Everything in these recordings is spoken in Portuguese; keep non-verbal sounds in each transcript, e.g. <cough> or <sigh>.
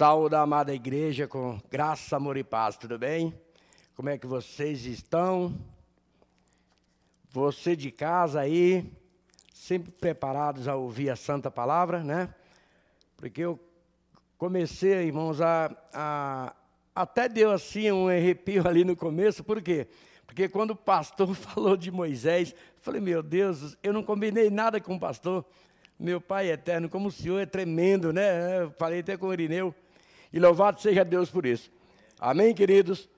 Saúde a amada igreja com graça, amor e paz, tudo bem? Como é que vocês estão? Você de casa aí, sempre preparados a ouvir a santa palavra, né? Porque eu comecei, irmãos, a, a até deu assim um arrepio <laughs> ali no começo, por quê? Porque quando o pastor <laughs> falou de Moisés, eu falei, meu Deus, eu não combinei nada com o pastor. Meu Pai eterno, como o Senhor é tremendo, né? Eu falei até com o Irineu. E louvado seja Deus por isso. Amém, queridos?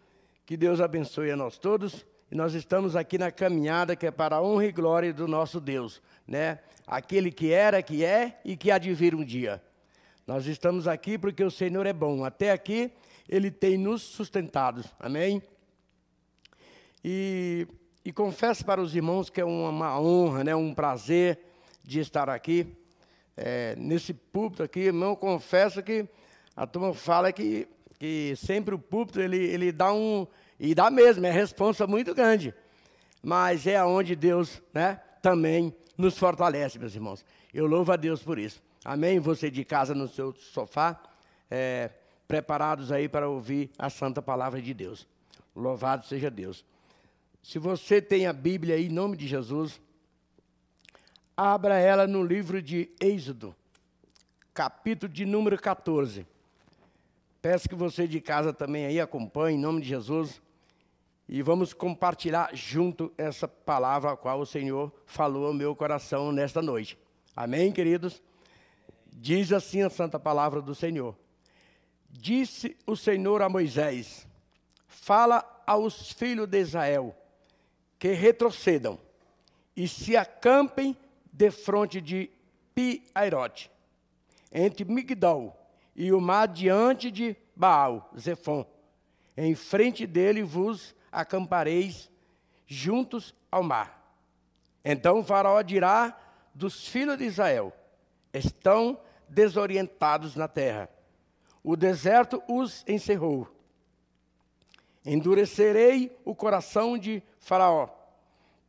Que Deus abençoe a nós todos. E nós estamos aqui na caminhada que é para a honra e glória do nosso Deus, né? Aquele que era, que é e que há de vir um dia. Nós estamos aqui porque o Senhor é bom. Até aqui ele tem nos sustentado. Amém? E, e confesso para os irmãos que é uma, uma honra, né? Um prazer de estar aqui, é, nesse púlpito aqui, irmão, confesso que a turma fala que, que sempre o púlpito ele, ele dá um. E dá mesmo, é responsa muito grande. Mas é aonde Deus né, também nos fortalece, meus irmãos. Eu louvo a Deus por isso. Amém? Você de casa no seu sofá, é, preparados aí para ouvir a santa palavra de Deus. Louvado seja Deus. Se você tem a Bíblia aí, em nome de Jesus, Abra ela no livro de Êxodo, capítulo de número 14. Peço que você de casa também aí acompanhe, em nome de Jesus. E vamos compartilhar junto essa palavra a qual o Senhor falou ao meu coração nesta noite. Amém, queridos? Diz assim a santa palavra do Senhor. Disse o Senhor a Moisés: Fala aos filhos de Israel que retrocedam e se acampem defronte de Pi-Airote, entre Migdol e o mar diante de Baal, Zefon. Em frente dele vos acampareis juntos ao mar. Então faraó dirá dos filhos de Israel: estão desorientados na terra. O deserto os encerrou. Endurecerei o coração de Faraó,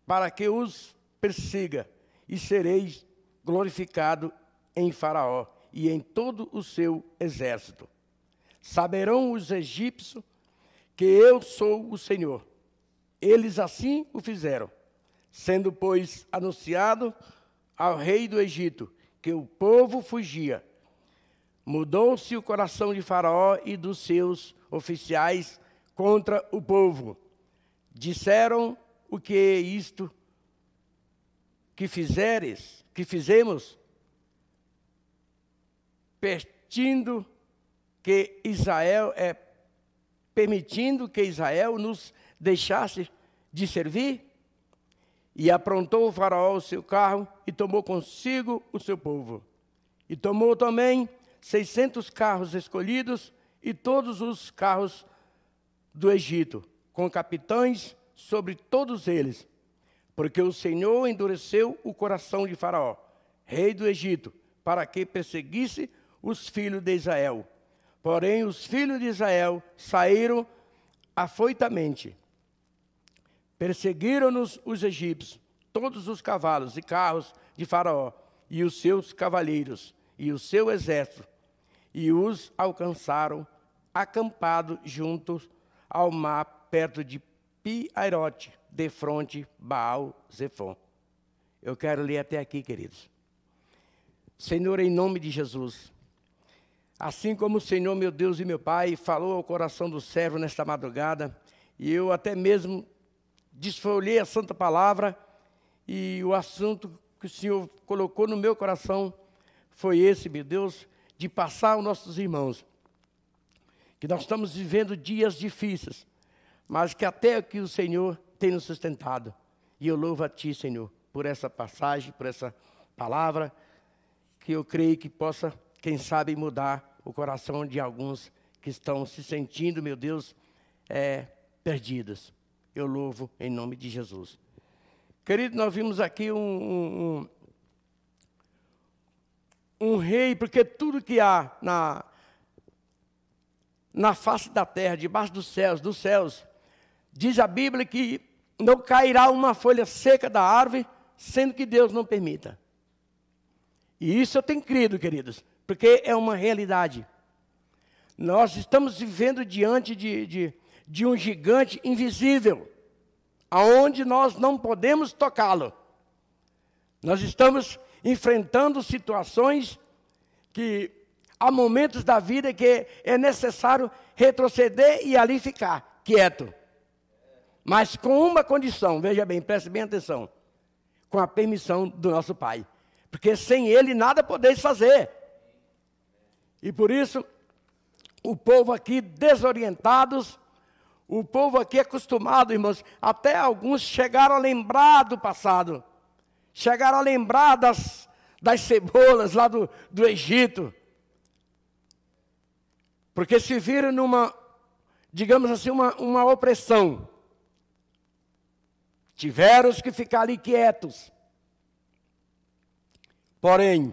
para que os persiga e sereis glorificado em Faraó e em todo o seu exército. Saberão os egípcios que eu sou o Senhor. Eles assim o fizeram, sendo, pois, anunciado ao rei do Egito que o povo fugia. Mudou-se o coração de Faraó e dos seus oficiais contra o povo. Disseram o que isto que fizeres, que fizemos, permitindo que Israel é permitindo que Israel nos deixasse de servir? E aprontou o faraó o seu carro e tomou consigo o seu povo. E tomou também seiscentos carros escolhidos e todos os carros do Egito, com capitães sobre todos eles, porque o Senhor endureceu o coração de Faraó, rei do Egito, para que perseguisse os filhos de Israel. Porém, os filhos de Israel saíram afoitamente. Perseguiram-nos os egípcios, todos os cavalos e carros de Faraó, e os seus cavaleiros, e o seu exército, e os alcançaram acampados juntos ao mar, perto de Pi-Airote de fronte Baal Zephon. Eu quero ler até aqui, queridos. Senhor, em nome de Jesus, assim como o Senhor, meu Deus e meu Pai, falou ao coração do servo nesta madrugada, e eu até mesmo desfolhei a santa palavra, e o assunto que o Senhor colocou no meu coração foi esse, meu Deus, de passar aos nossos irmãos, que nós estamos vivendo dias difíceis, mas que até aqui o Senhor tem nos sustentado. E eu louvo a Ti, Senhor, por essa passagem, por essa palavra, que eu creio que possa, quem sabe, mudar o coração de alguns que estão se sentindo, meu Deus, é, perdidos. Eu louvo em nome de Jesus. Querido, nós vimos aqui um, um, um, rei, porque tudo que há na, na face da terra, debaixo dos céus, dos céus, diz a Bíblia que não cairá uma folha seca da árvore, sendo que Deus não permita. E isso eu tenho crido, queridos, porque é uma realidade. Nós estamos vivendo diante de, de, de um gigante invisível, aonde nós não podemos tocá-lo. Nós estamos enfrentando situações que há momentos da vida que é necessário retroceder e ali ficar quieto. Mas com uma condição, veja bem, preste bem atenção, com a permissão do nosso Pai. Porque sem Ele nada podeis fazer. E por isso, o povo aqui desorientados, o povo aqui acostumado, irmãos, até alguns chegaram a lembrar do passado, chegaram a lembrar das, das cebolas lá do, do Egito, porque se viram numa, digamos assim, uma, uma opressão. Tiveram que ficar ali quietos. Porém,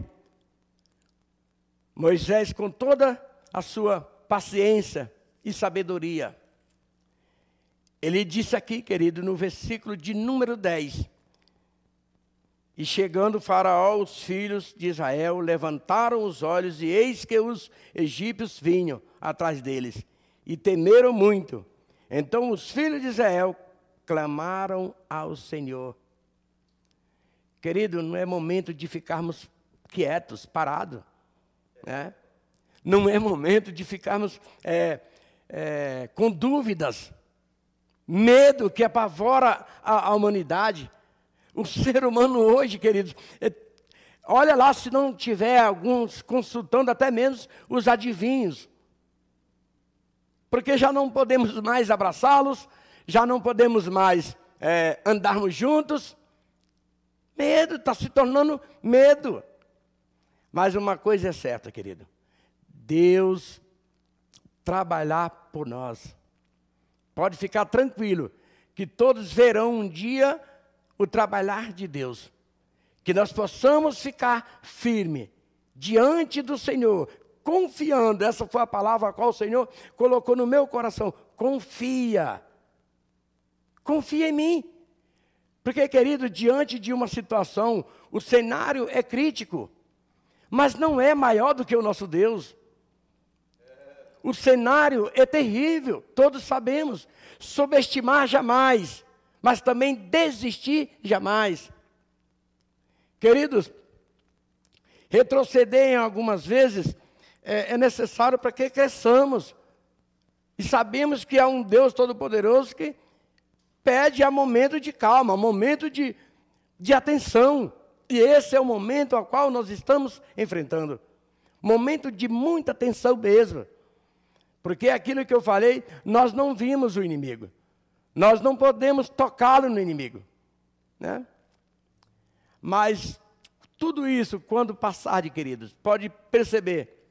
Moisés, com toda a sua paciência e sabedoria, ele disse aqui, querido, no versículo de número 10: E chegando o Faraó, os filhos de Israel levantaram os olhos, e eis que os egípcios vinham atrás deles, e temeram muito. Então os filhos de Israel clamaram ao Senhor. Querido, não é momento de ficarmos quietos, parados. Né? Não é momento de ficarmos é, é, com dúvidas, medo que apavora a, a, humanidade. O ser humano hoje, queridos, é, olha lá se não tiver alguns consultando até menos os adivinhos. Porque já não podemos mais abraçá-los, já não podemos mais é, andarmos juntos. Medo, está se tornando medo. Mas uma coisa é certa, querido. Deus trabalhar por nós. Pode ficar tranquilo, que todos verão um dia o trabalhar de Deus. Que nós possamos ficar firme diante do Senhor, confiando. Essa foi a palavra a qual o Senhor colocou no meu coração. Confia. Confia em mim. Porque, querido, diante de uma situação, o cenário é crítico mas não é maior do que o nosso Deus. O cenário é terrível, todos sabemos. Subestimar jamais, mas também desistir jamais. Queridos, retroceder em algumas vezes é, é necessário para que cresçamos. E sabemos que há um Deus Todo-Poderoso que pede a momento de calma, momento de, de atenção. E esse é o momento ao qual nós estamos enfrentando. Momento de muita tensão mesmo. Porque aquilo que eu falei, nós não vimos o inimigo. Nós não podemos tocá-lo no inimigo. Né? Mas tudo isso, quando passar, queridos, pode perceber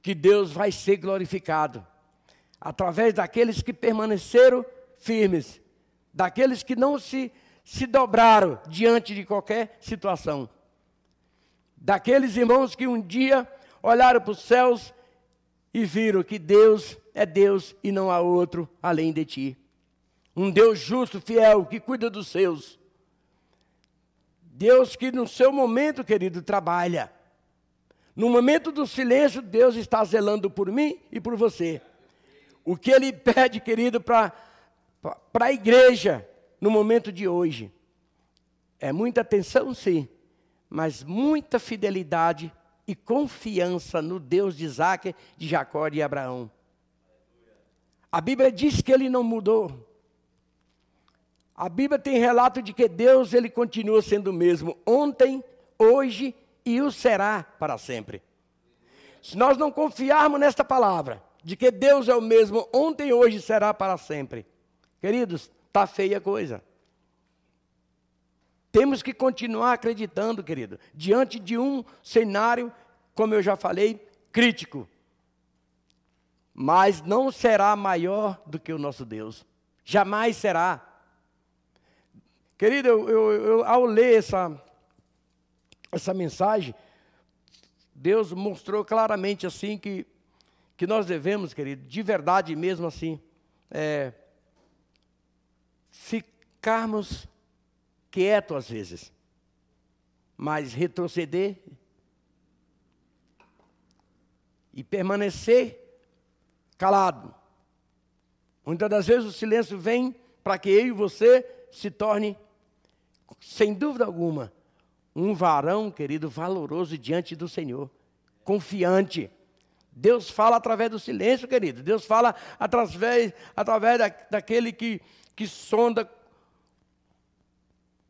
que Deus vai ser glorificado através daqueles que permaneceram firmes, daqueles que não se se dobraram diante de qualquer situação. Daqueles irmãos que um dia olharam para os céus e viram que Deus é Deus e não há outro além de ti. Um Deus justo, fiel, que cuida dos seus. Deus que no seu momento, querido, trabalha. No momento do silêncio, Deus está zelando por mim e por você. O que Ele pede, querido, para a igreja no momento de hoje. É muita atenção, sim, mas muita fidelidade e confiança no Deus de Isaac, de Jacó e de Abraão. A Bíblia diz que ele não mudou. A Bíblia tem relato de que Deus ele continua sendo o mesmo ontem, hoje e o será para sempre. Se nós não confiarmos nesta palavra, de que Deus é o mesmo ontem, hoje e será para sempre, queridos, Está feia a coisa. Temos que continuar acreditando, querido, diante de um cenário, como eu já falei, crítico. Mas não será maior do que o nosso Deus. Jamais será. Querido, eu, eu, eu, ao ler essa, essa mensagem, Deus mostrou claramente assim que, que nós devemos, querido, de verdade mesmo assim, é, ficarmos quietos às vezes, mas retroceder e permanecer calado. Muitas das vezes o silêncio vem para que eu e você se torne, sem dúvida alguma, um varão, querido, valoroso diante do Senhor, confiante. Deus fala através do silêncio, querido. Deus fala através, através da, daquele que, que sonda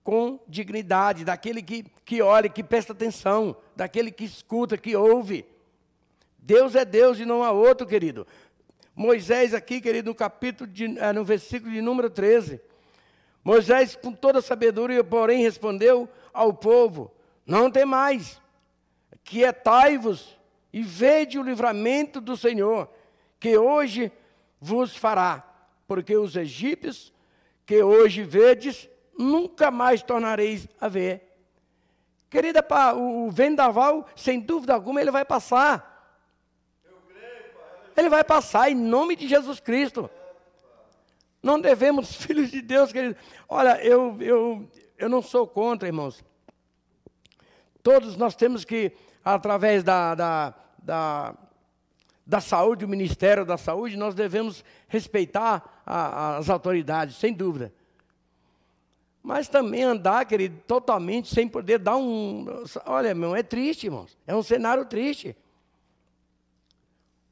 com dignidade, daquele que, que olha, que presta atenção, daquele que escuta, que ouve. Deus é Deus e não há outro, querido. Moisés aqui, querido, no capítulo, de, eh, no versículo de número 13. Moisés, com toda sabedoria, porém, respondeu ao povo, não tem mais, quietai-vos e vede o livramento do Senhor, que hoje vos fará, porque os egípcios que hoje vedes, nunca mais tornareis a ver. Querida, o vendaval, sem dúvida alguma, ele vai passar. Ele vai passar em nome de Jesus Cristo. Não devemos, <laughs> filhos de Deus, querido. Olha, eu, eu, eu não sou contra, irmãos. Todos nós temos que, através da, da, da, da saúde, o Ministério da Saúde, nós devemos respeitar a, as autoridades, sem dúvida. Mas também andar, querido, totalmente sem poder dar um. Olha, irmão, é triste, irmãos. É um cenário triste.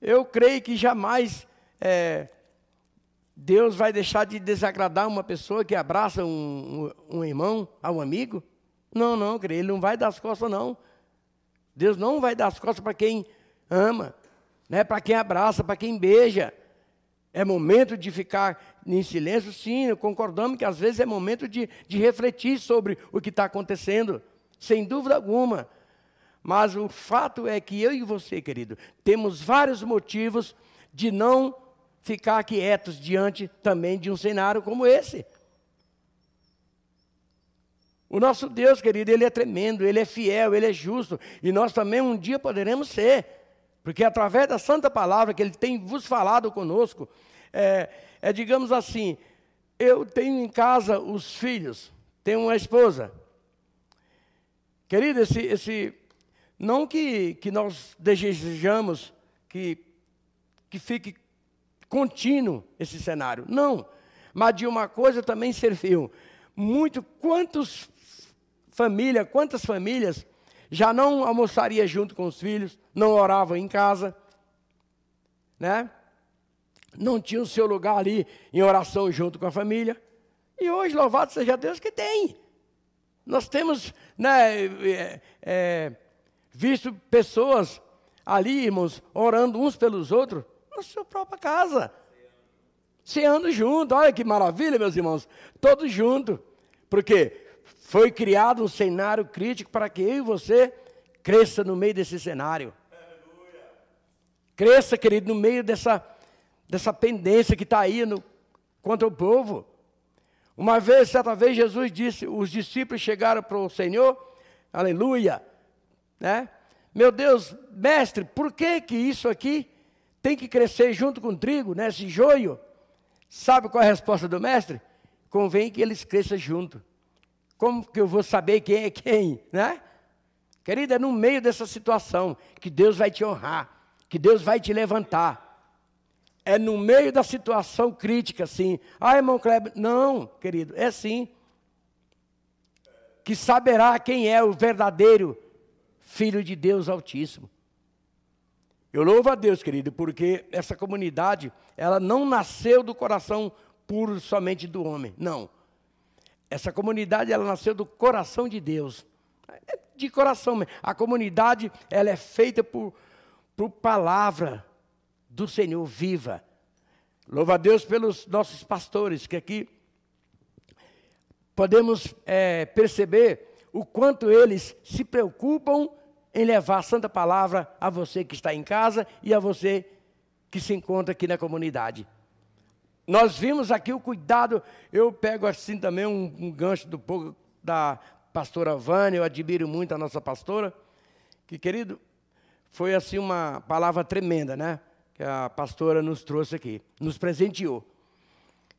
Eu creio que jamais é, Deus vai deixar de desagradar uma pessoa que abraça um, um, um irmão, um amigo. Não, não, creio, ele não vai dar as costas, não. Deus não vai dar as costas para quem ama, né? para quem abraça, para quem beija. É momento de ficar em silêncio? Sim, concordamos que às vezes é momento de, de refletir sobre o que está acontecendo, sem dúvida alguma. Mas o fato é que eu e você, querido, temos vários motivos de não ficar quietos diante também de um cenário como esse. O nosso Deus, querido, ele é tremendo, ele é fiel, ele é justo, e nós também um dia poderemos ser. Porque através da santa palavra que ele tem vos falado conosco, é, é digamos assim, eu tenho em casa os filhos, tenho uma esposa. Querido, esse, esse não que, que nós desejamos que, que fique contínuo esse cenário, não. Mas de uma coisa também serviu. Muito, quantos família, quantas famílias já não almoçaria junto com os filhos, não oravam em casa, né? Não tinha o seu lugar ali em oração junto com a família. E hoje, louvado seja Deus que tem. Nós temos né, é, é, visto pessoas ali, irmãos, orando uns pelos outros, na sua própria casa. Ceando junto, olha que maravilha, meus irmãos, todos juntos. Porque foi criado um cenário crítico para que eu e você cresça no meio desse cenário. Cresça, querido, no meio dessa, dessa pendência que está aí no, contra o povo. Uma vez, certa vez, Jesus disse, os discípulos chegaram para o Senhor, aleluia, né? Meu Deus, mestre, por que que isso aqui tem que crescer junto com o trigo, né? Esse joio? Sabe qual é a resposta do mestre? Convém que eles cresçam junto. Como que eu vou saber quem é quem, né? Querida, é no meio dessa situação que Deus vai te honrar, que Deus vai te levantar. É no meio da situação crítica, sim. Ah, irmão Kleber, não, querido, é sim. Que saberá quem é o verdadeiro Filho de Deus Altíssimo. Eu louvo a Deus, querido, porque essa comunidade, ela não nasceu do coração puro somente do homem, não essa comunidade ela nasceu do coração de Deus. É de coração mesmo. A comunidade ela é feita por, por palavra do Senhor viva. Louva a Deus pelos nossos pastores, que aqui podemos é, perceber o quanto eles se preocupam em levar a santa palavra a você que está em casa e a você que se encontra aqui na comunidade. Nós vimos aqui o cuidado, eu pego assim também um, um gancho do pouco da pastora Vânia, eu admiro muito a nossa pastora, que querido, foi assim uma palavra tremenda, né? Que a pastora nos trouxe aqui, nos presenteou.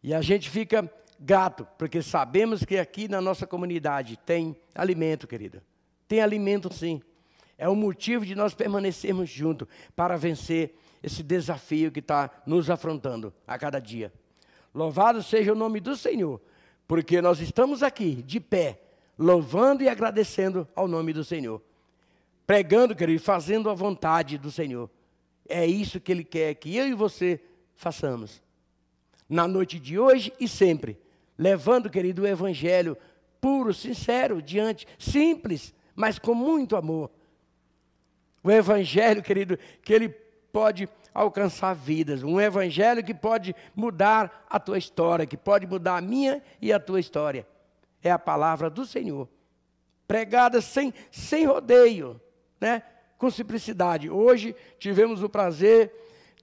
E a gente fica grato, porque sabemos que aqui na nossa comunidade tem alimento, querida. Tem alimento sim. é o motivo de nós permanecermos juntos para vencer esse desafio que está nos afrontando a cada dia. Louvado seja o nome do Senhor, porque nós estamos aqui de pé, louvando e agradecendo ao nome do Senhor. Pregando, querido, fazendo a vontade do Senhor. É isso que Ele quer que eu e você façamos. Na noite de hoje e sempre. Levando, querido, o Evangelho puro, sincero, diante, simples, mas com muito amor. O Evangelho, querido, que ele pode alcançar vidas. Um Evangelho que pode mudar a tua história, que pode mudar a minha e a tua história. É a palavra do Senhor, pregada sem, sem rodeio, né? com simplicidade. Hoje tivemos o prazer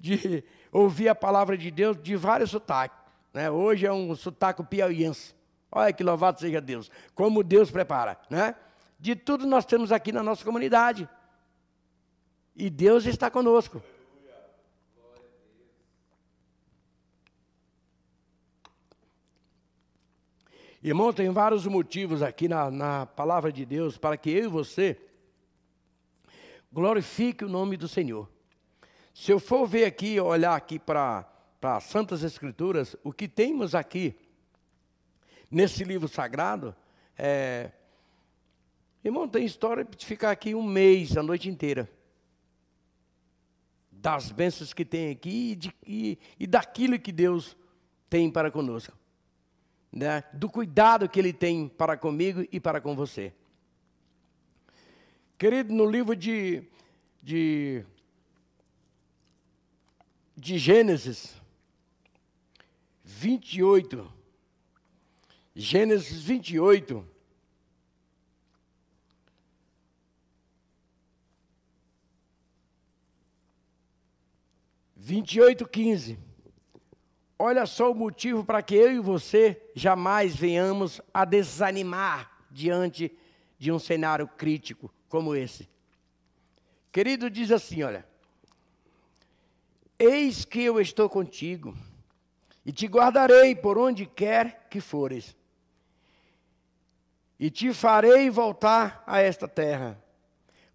de <laughs> ouvir a palavra de Deus de vários sotaques. Né? Hoje é um sotaque piauiense. Olha que louvado seja Deus. Como Deus prepara, né? De tudo nós temos aqui na nossa comunidade. E Deus está conosco. Irmão, tem vários motivos aqui na, na palavra de Deus para que eu e você glorifique o nome do Senhor. Se eu for ver aqui, olhar aqui para as Santas Escrituras, o que temos aqui nesse livro sagrado, é... irmão, tem história de ficar aqui um mês, a noite inteira. Das bênçãos que tem aqui e, de, e, e daquilo que Deus tem para conosco. Né? Do cuidado que Ele tem para comigo e para com você. Querido, no livro de, de, de Gênesis 28, Gênesis 28. Vinte e oito, quinze. Olha só o motivo para que eu e você jamais venhamos a desanimar diante de um cenário crítico como esse. Querido, diz assim: olha. Eis que eu estou contigo, e te guardarei por onde quer que fores, e te farei voltar a esta terra,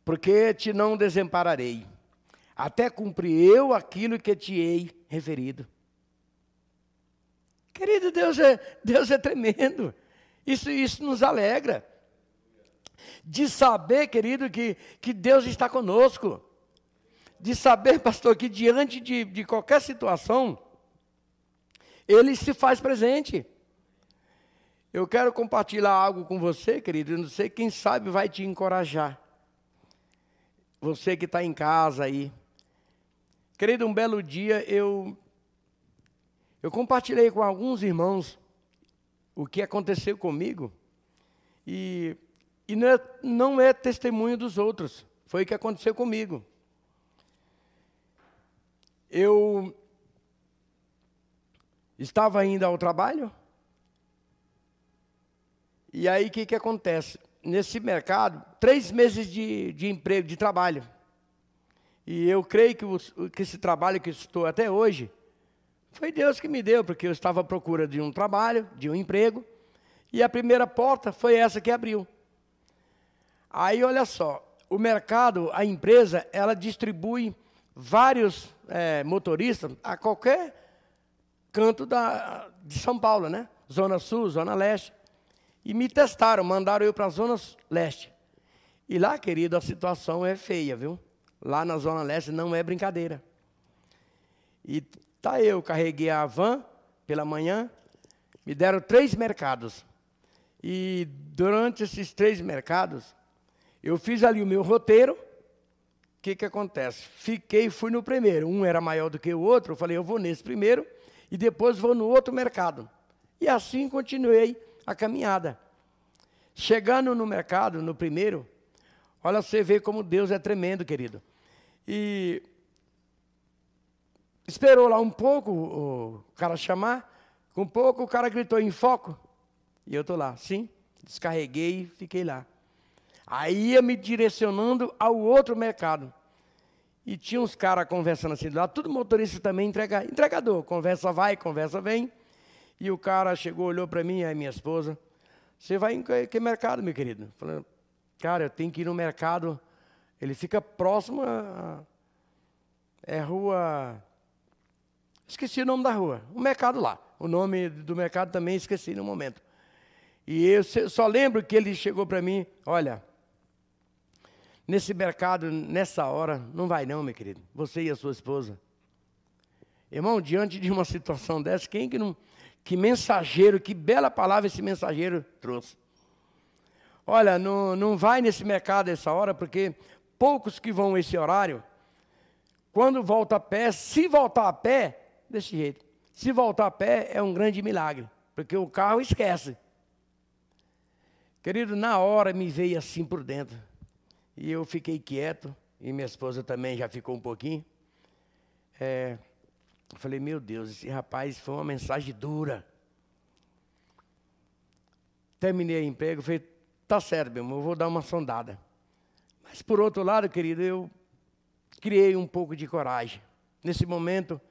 porque te não desampararei, até cumprir eu aquilo que te hei referido. Querido, Deus é, Deus é tremendo. Isso, isso nos alegra. De saber, querido, que, que Deus está conosco. De saber, pastor, que diante de, de qualquer situação, Ele se faz presente. Eu quero compartilhar algo com você, querido. Eu não sei, quem sabe vai te encorajar. Você que está em casa aí. Querido, um belo dia eu, eu compartilhei com alguns irmãos o que aconteceu comigo. E, e não, é, não é testemunho dos outros. Foi o que aconteceu comigo. Eu estava indo ao trabalho e aí o que, que acontece? Nesse mercado, três meses de, de emprego, de trabalho. E eu creio que, que esse trabalho que estou até hoje, foi Deus que me deu, porque eu estava à procura de um trabalho, de um emprego, e a primeira porta foi essa que abriu. Aí olha só, o mercado, a empresa, ela distribui vários é, motoristas a qualquer canto da, de São Paulo, né? Zona Sul, Zona Leste. E me testaram, mandaram eu para a Zona Leste. E lá, querido, a situação é feia, viu? Lá na Zona Leste não é brincadeira. E tá eu, carreguei a van pela manhã, me deram três mercados. E durante esses três mercados, eu fiz ali o meu roteiro. O que, que acontece? Fiquei, fui no primeiro. Um era maior do que o outro. Eu falei, eu vou nesse primeiro e depois vou no outro mercado. E assim continuei a caminhada. Chegando no mercado, no primeiro, olha, você vê como Deus é tremendo, querido. E esperou lá um pouco o cara chamar, com um pouco o cara gritou em foco, e eu estou lá, sim, descarreguei e fiquei lá. Aí ia me direcionando ao outro mercado. E tinha uns caras conversando assim lá, tudo motorista também entrega, entregador, conversa vai, conversa vem. E o cara chegou, olhou para mim, aí minha esposa, você vai em que mercado, meu querido? Cara, eu tenho que ir no mercado Ele fica próximo a. É rua. Esqueci o nome da rua. O mercado lá. O nome do mercado também esqueci no momento. E eu só lembro que ele chegou para mim: olha, nesse mercado, nessa hora, não vai não, meu querido. Você e a sua esposa. Irmão, diante de uma <laughs> situação dessa, quem que não. Que mensageiro, que bela palavra esse mensageiro trouxe. Olha, não, não vai nesse mercado essa hora, porque poucos que vão esse horário, quando volta a pé, se voltar a pé, desse jeito. Se voltar a pé é um grande milagre, porque o carro esquece. Querido, na hora me veio assim por dentro. E eu fiquei quieto, e minha esposa também já ficou um pouquinho. É, eu falei, meu Deus, esse rapaz foi uma mensagem dura. Terminei o emprego, falei, tá certo, meu irmão, eu vou dar uma sondada. Mas por outro lado, querido, eu criei um pouco de coragem. Nesse momento,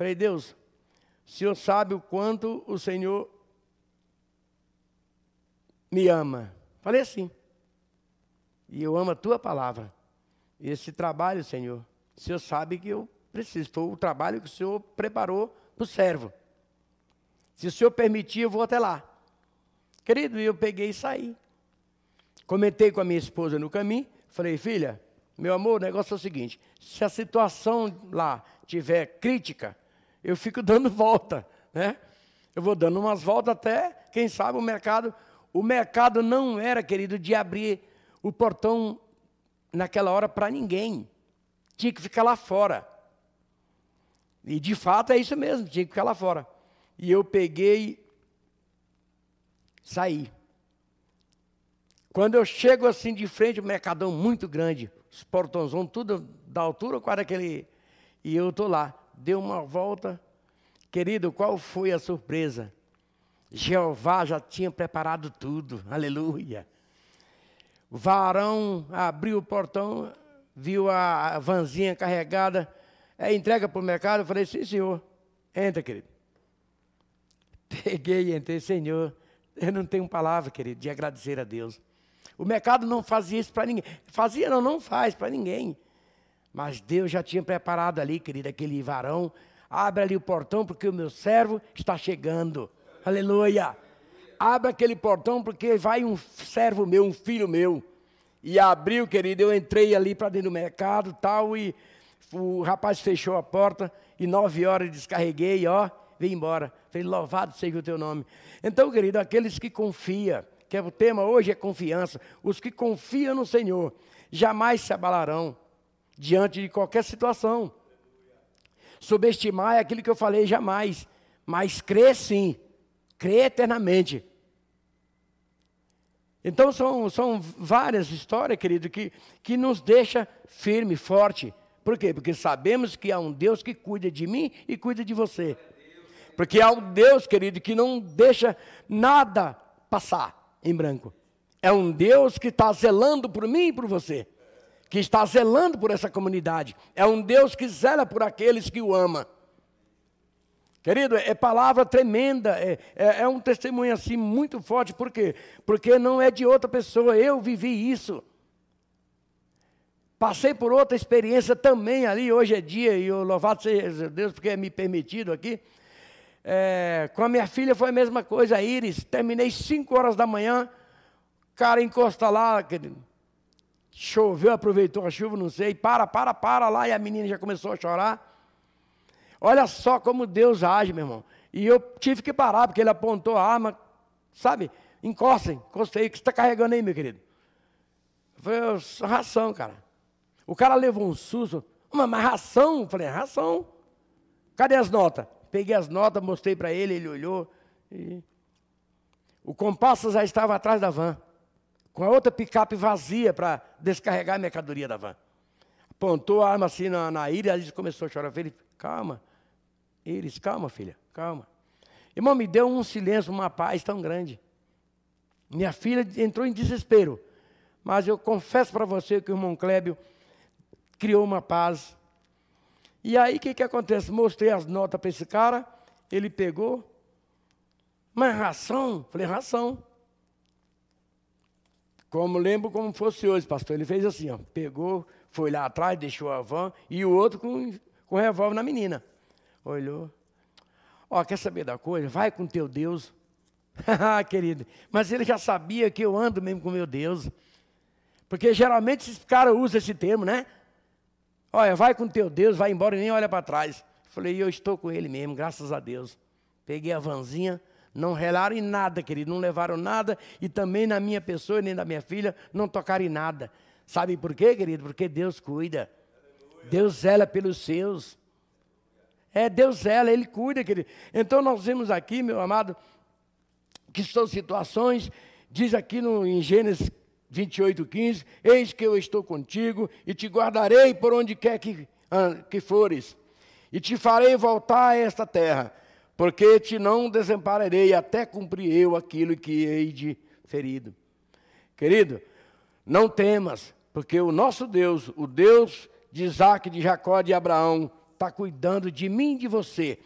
falei, Deus, o Senhor sabe o quanto o Senhor me ama. Falei assim. E eu amo a tua palavra. E esse trabalho, Senhor, o Senhor sabe que eu preciso. Foi o trabalho que o Senhor preparou para o servo. Se o Senhor permitir, eu vou até lá. Querido, eu peguei e saí. Comentei com a minha esposa no caminho. Falei, filha, meu amor, o negócio é o seguinte: se a situação lá tiver crítica, eu fico <laughs> dando volta, né? Eu vou dando umas voltas até, quem sabe, o mercado. O mercado não era, querido, de abrir o portão naquela hora para ninguém. Tinha que ficar lá fora. E de fato é isso mesmo, tinha que ficar lá fora. E eu peguei, saí. Quando eu chego assim de frente, o um mercadão muito grande, os portões tudo da altura, quase aquele. E eu estou lá. Deu uma volta. Querido, qual foi a surpresa? Jeová já tinha preparado tudo. <laughs> Aleluia. O varão abriu o portão, viu a vanzinha carregada. É entrega para o mercado. Eu falei, sim, senhor. Entra, querido. Peguei e entrei, Senhor. Eu não tenho palavra, querido, de agradecer a Deus. O mercado não fazia isso para ninguém. Fazia, não, não faz para ninguém. Mas Deus já tinha preparado ali, querido, aquele varão. Abre ali o portão, porque o meu servo está chegando. Aleluia. Abre aquele portão, porque vai um servo meu, um filho meu. E abriu, querido, eu entrei ali para dentro do mercado tal, e o rapaz fechou a porta, e nove horas descarreguei, ó, vim embora. Falei, louvado seja o teu nome. Então, querido, aqueles que confiam, que é o tema hoje é confiança. Os que confiam no Senhor jamais se abalarão diante de qualquer situação. Subestimar é aquilo que eu falei jamais, mas crer sim, crer eternamente. Então são, são várias histórias, querido, que, que nos deixa firme, forte. Por quê? Porque sabemos que há um Deus que cuida de mim e cuida de você. Porque há um Deus, querido, que não deixa nada passar em branco. É um Deus que está zelando por mim e por você. Que está zelando por essa comunidade. É um Deus que zela por aqueles que o ama. Querido, é palavra tremenda, é, é, é, um testemunho assim muito forte, por quê? Porque não é de outra pessoa, eu vivi isso. Passei por outra experiência também ali, hoje é dia, e eu louvado seja Deus, porque é me permitido aqui. É, com a minha filha foi a mesma coisa, a Iris. Terminei 5 horas da manhã, o cara encosta lá, choveu, aproveitou a chuva, não sei, para, para, para lá, e a menina já começou a chorar. Olha só como Deus age, meu irmão. E eu tive que parar, porque ele apontou a arma, sabe? Encostem, encostei, o que você está carregando aí, meu querido? Eu falei, ração, cara. O cara levou um susto, mas ração? Eu falei, ração. Cadê as notas? Peguei as notas, mostrei para ele, ele olhou. E... O compasso já estava atrás da van, com a outra picape vazia para descarregar a mercadoria da van. Apontou a arma assim na, na ira e começou a chorar. Falei, calma, Iris, calma, filha, calma. Irmão, me deu um silêncio, uma paz tão grande. Minha filha entrou em desespero. Mas eu confesso para você que o irmão Clébio criou uma paz e aí o que, que acontece? Mostrei as notas para esse cara, ele pegou. Mas ração? Falei, ração. Como lembro como fosse hoje, pastor. Ele fez assim, ó, pegou, foi lá atrás, deixou a van e o outro com, com revólver na menina. Olhou. Ó, quer saber da coisa? Vai com teu Deus. <laughs> querido, mas ele já sabia que eu ando mesmo com meu Deus. Porque geralmente esses caras usam esse termo, né? Olha, vai com teu Deus, vai embora e nem olha para trás. Falei, eu estou com ele mesmo, graças a Deus. Peguei a vanzinha, não relaram em nada, querido, não levaram nada e também na minha pessoa nem da minha filha não tocaram em nada. Sabe por quê, querido? Porque Deus cuida. Deus zela pelos seus. É, Deus zela, Ele cuida, querido. Então nós vemos aqui, meu amado, que são situações, diz aqui no, em Gênesis 28, 15, eis que eu estou contigo e te guardarei por onde quer que, que fores, e te farei voltar a esta terra porque te não desampararei até cumprir eu aquilo que hei de ferido. Querido, não temas, porque o nosso Deus, o Deus de Isaac, de Jacó, de Abraão, está cuidando de mim e de você,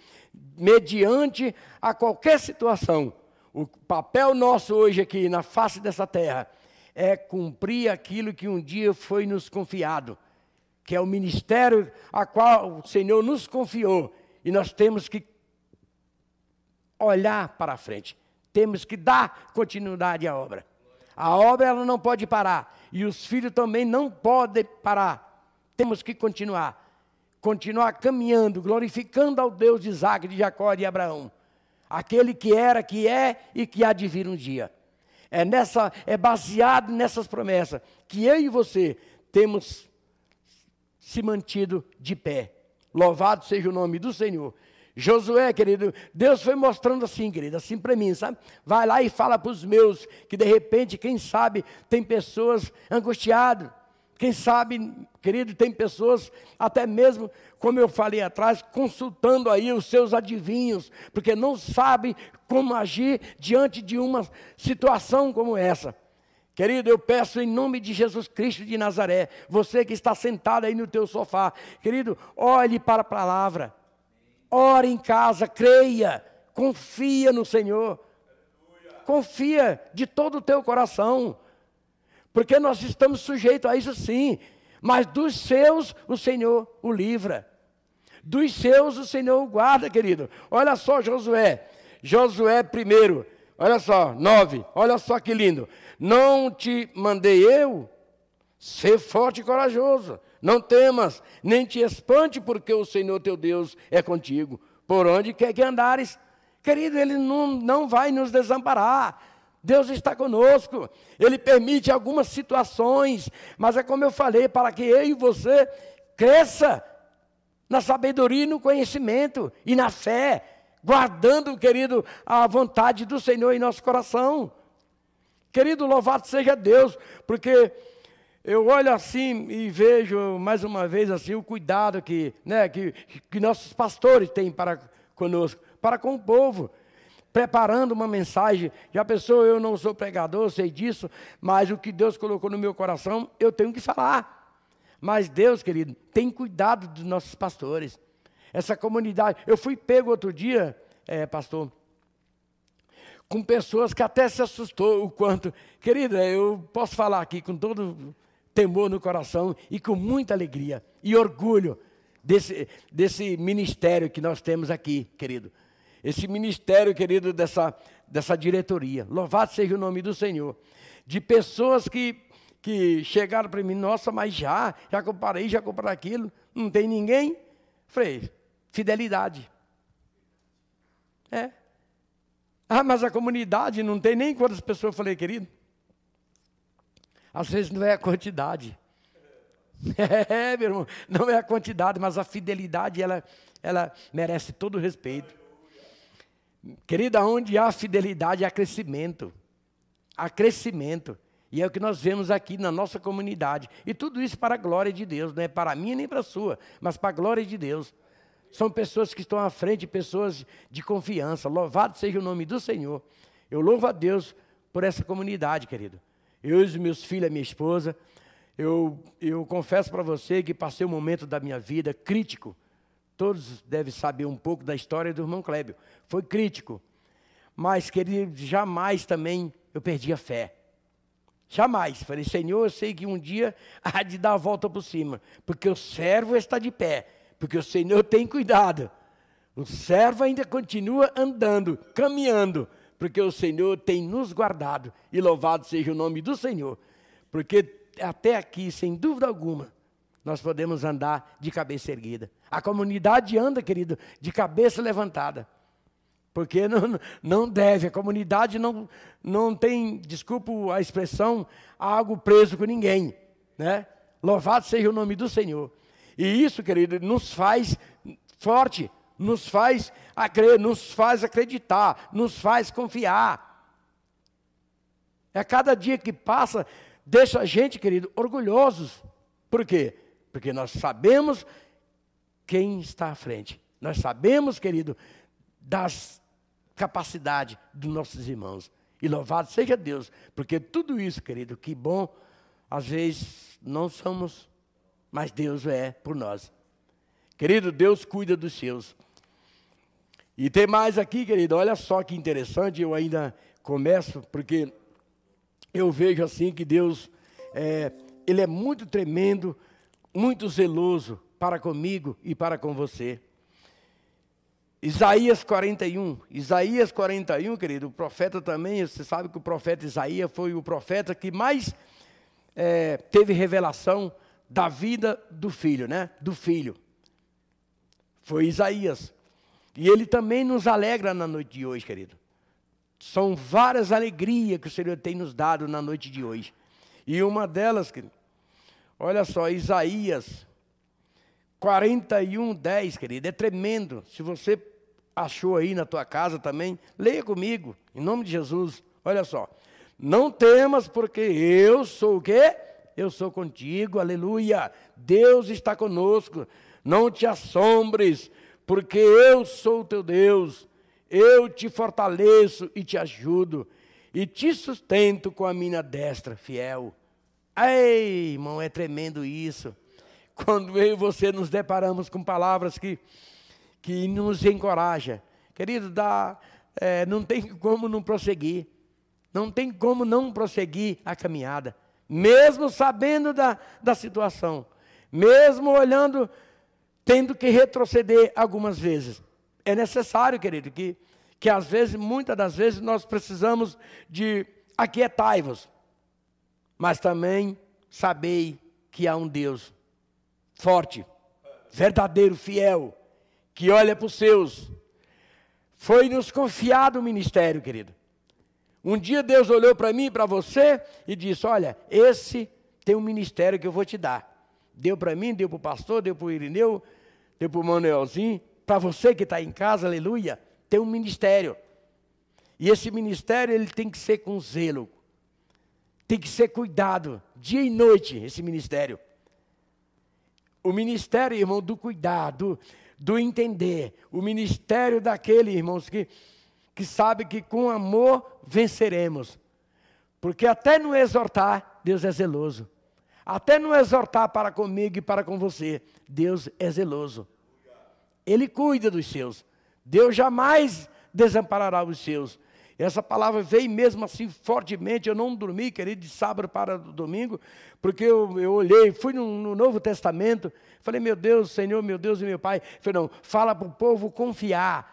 mediante a qualquer situação. O papel nosso hoje aqui na face dessa terra é cumprir aquilo que um dia foi nos confiado, que é o ministério a qual o Senhor nos confiou, e nós temos que olhar para frente. Temos que dar continuidade à obra. A obra ela não pode parar e os filhos também não podem parar. Temos que continuar. Continuar caminhando, glorificando ao Deus de Isaac, de Jacó e de Abraão. Aquele que era, que é e que há de vir um dia. É, nessa, é baseado nessas promessas que eu e você temos se mantido de pé. Louvado seja o nome do Senhor. Josué, querido, Deus foi mostrando assim, querido, assim para mim, sabe? Vai lá e fala para os meus, que de repente, quem sabe, tem pessoas angustiadas. Quem sabe, querido, tem pessoas, até mesmo, como eu falei atrás, consultando aí os seus adivinhos, porque não sabe como agir diante de uma situação como essa. Querido, eu peço em nome de Jesus Cristo de Nazaré, você que está sentado aí no teu sofá, querido, olhe para a palavra. Ore em casa, creia, confia no Senhor. Confia de todo o teu coração. Porque nós estamos sujeitos a isso sim. Mas dos seus o Senhor o livra. Dos seus o Senhor o guarda, querido. Olha só Josué. Josué primeiro. Olha só, nove. Olha só que lindo. Não te mandei eu? Ser forte e corajoso. Não temas, nem te espante, porque o Senhor teu Deus é contigo. Por onde quer que andares, querido, Ele não, não vai nos desamparar. Deus está conosco. Ele permite algumas situações, mas é como eu falei, para que eu e você cresça na sabedoria e no conhecimento e na fé, guardando, querido, a vontade do Senhor em nosso coração. Querido, louvado seja Deus, porque eu olho assim e vejo mais uma vez assim o cuidado que, né, que, que nossos pastores têm para conosco, para com o povo, preparando uma mensagem. Já pensou, eu não sou pregador, sei disso, mas o que Deus colocou no meu coração, eu tenho que falar. Mas Deus, querido, tem cuidado dos nossos pastores. Essa comunidade, eu fui pego outro dia, é, pastor, com pessoas que até se assustou o quanto. Querida, eu posso falar aqui com todo temor no coração e com muita alegria e orgulho desse, desse ministério que nós temos aqui, querido. Esse ministério, querido, dessa, dessa diretoria. Louvado seja o nome do Senhor. De pessoas que, que chegaram para mim, nossa, mas já, já comparei, já comprei aquilo, não tem ninguém. Falei, fidelidade. É. Ah, mas a comunidade não tem nem quantas pessoas. Eu falei, querido, às vezes não é a quantidade. <laughs> É, meu irmão, não é a quantidade, mas a fidelidade, ela, ela merece todo o respeito. Querida, onde há fidelidade, há crescimento. Há crescimento. E é o que nós vemos aqui na nossa comunidade. E tudo isso para a glória de Deus, não é para mim nem para a sua, mas para a glória de Deus. São pessoas que estão à frente, pessoas de confiança. Louvado seja o nome do Senhor. Eu louvo a Deus por essa comunidade, querido eu e os meus filhos, a minha esposa, eu, eu confesso para você que passei um momento da minha vida crítico. Todos devem saber um pouco da história do irmão Clébio. Foi crítico. Mas, querido, jamais também eu perdi a fé. Jamais. Falei, Senhor, eu sei que um dia <laughs> há de dar a volta por cima, porque o servo está de pé, porque o Senhor tem cuidado. O servo ainda continua andando, caminhando, porque o Senhor tem nos guardado. E louvado seja o nome do Senhor, porque até aqui, sem dúvida alguma, nós podemos andar de cabeça erguida. A comunidade anda, querido, de cabeça levantada. Porque <laughs> não, não deve, a comunidade não, não tem, desculpa a expressão, algo preso com ninguém. Né? Louvado seja o nome do Senhor. E isso, querido, nos faz forte, nos faz nos faz acreditar, nos faz confiar. É cada dia que passa, deixa a gente, querido, orgulhosos. Por quê? Porque nós sabemos quem está à frente. Nós sabemos, querido, das capacidade dos nossos irmãos. E louvado seja Deus, porque tudo isso, querido, que bom, às vezes não somos, mas Deus é por nós. Querido, Deus cuida dos seus. E tem mais aqui, querido, olha só que interessante, eu ainda começo, porque eu vejo assim que Deus, é, Ele é muito tremendo, muito zeloso para comigo e para com você. Isaías 41. Isaías 41, querido, o profeta também, você sabe que o profeta Isaías foi o profeta que mais é, teve revelação da vida do filho, né? Do filho. Foi Isaías. E ele também nos alegra na noite de hoje, querido. São várias alegrias que o Senhor tem nos dado na noite de hoje. E uma delas, querido, olha só, Isaías 41, 10, querido, é tremendo. Se você achou aí na tua casa também, leia comigo, em nome de Jesus. Olha só. Não temas, porque eu sou o quê? Eu sou contigo, aleluia. Deus está conosco. Não te assombres, porque eu sou o teu Deus. Eu te fortaleço e te ajudo, e te sustento com a minha destra fiel. Ei, irmão, é tremendo isso. <laughs> Quando eu e você nos deparamos com palavras que que nos encoraja. Querido, dá, é, não tem como não prosseguir. Não tem como não prosseguir a caminhada. Mesmo sabendo da, da situação. Mesmo olhando, tendo que retroceder algumas vezes. É necessário, querido, que, que às vezes, muitas das vezes, nós precisamos de aquietai-vos. Mas também sabei que há um Deus forte, verdadeiro, fiel, que olha para os seus. Foi nos confiado o ministério, querido. Um dia Deus olhou para mim e para você e disse: Olha, esse tem um ministério que eu vou te dar. Deu para mim, deu para o pastor, deu para o Irineu, deu para o Manuelzinho. Para você que está em casa, aleluia, tem um ministério. E esse ministério ele tem que ser com zelo, tem que ser cuidado, dia e noite, esse ministério. O ministério, irmão, do cuidado, do entender, o ministério daquele, irmãos, que, que sabe que com amor venceremos. Porque até no exortar, Deus é zeloso. Até no exortar para comigo e para com você, Deus é zeloso. Ele cuida dos seus. Deus jamais desamparará os seus. Essa palavra veio mesmo assim fortemente. Eu não dormi, querido, de sábado para domingo, porque eu, eu olhei, fui no, no, Novo Testamento, falei, meu Deus, Senhor, meu Deus e meu Pai. Falei, não, fala para o povo confiar.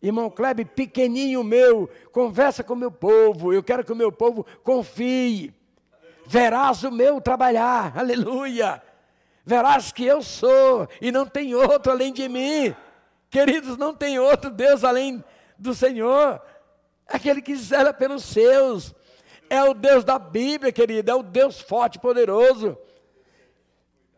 Irmão Kleber, pequenininho meu, conversa com o meu povo. Eu quero que o meu povo confie. Verás o meu trabalhar, <laughs> aleluia. Verás que eu sou e não tem outro além de mim. Queridos, não tem outro Deus além do Senhor aquele que zela pelos seus. É o Deus da Bíblia, querido, é o Deus forte e poderoso.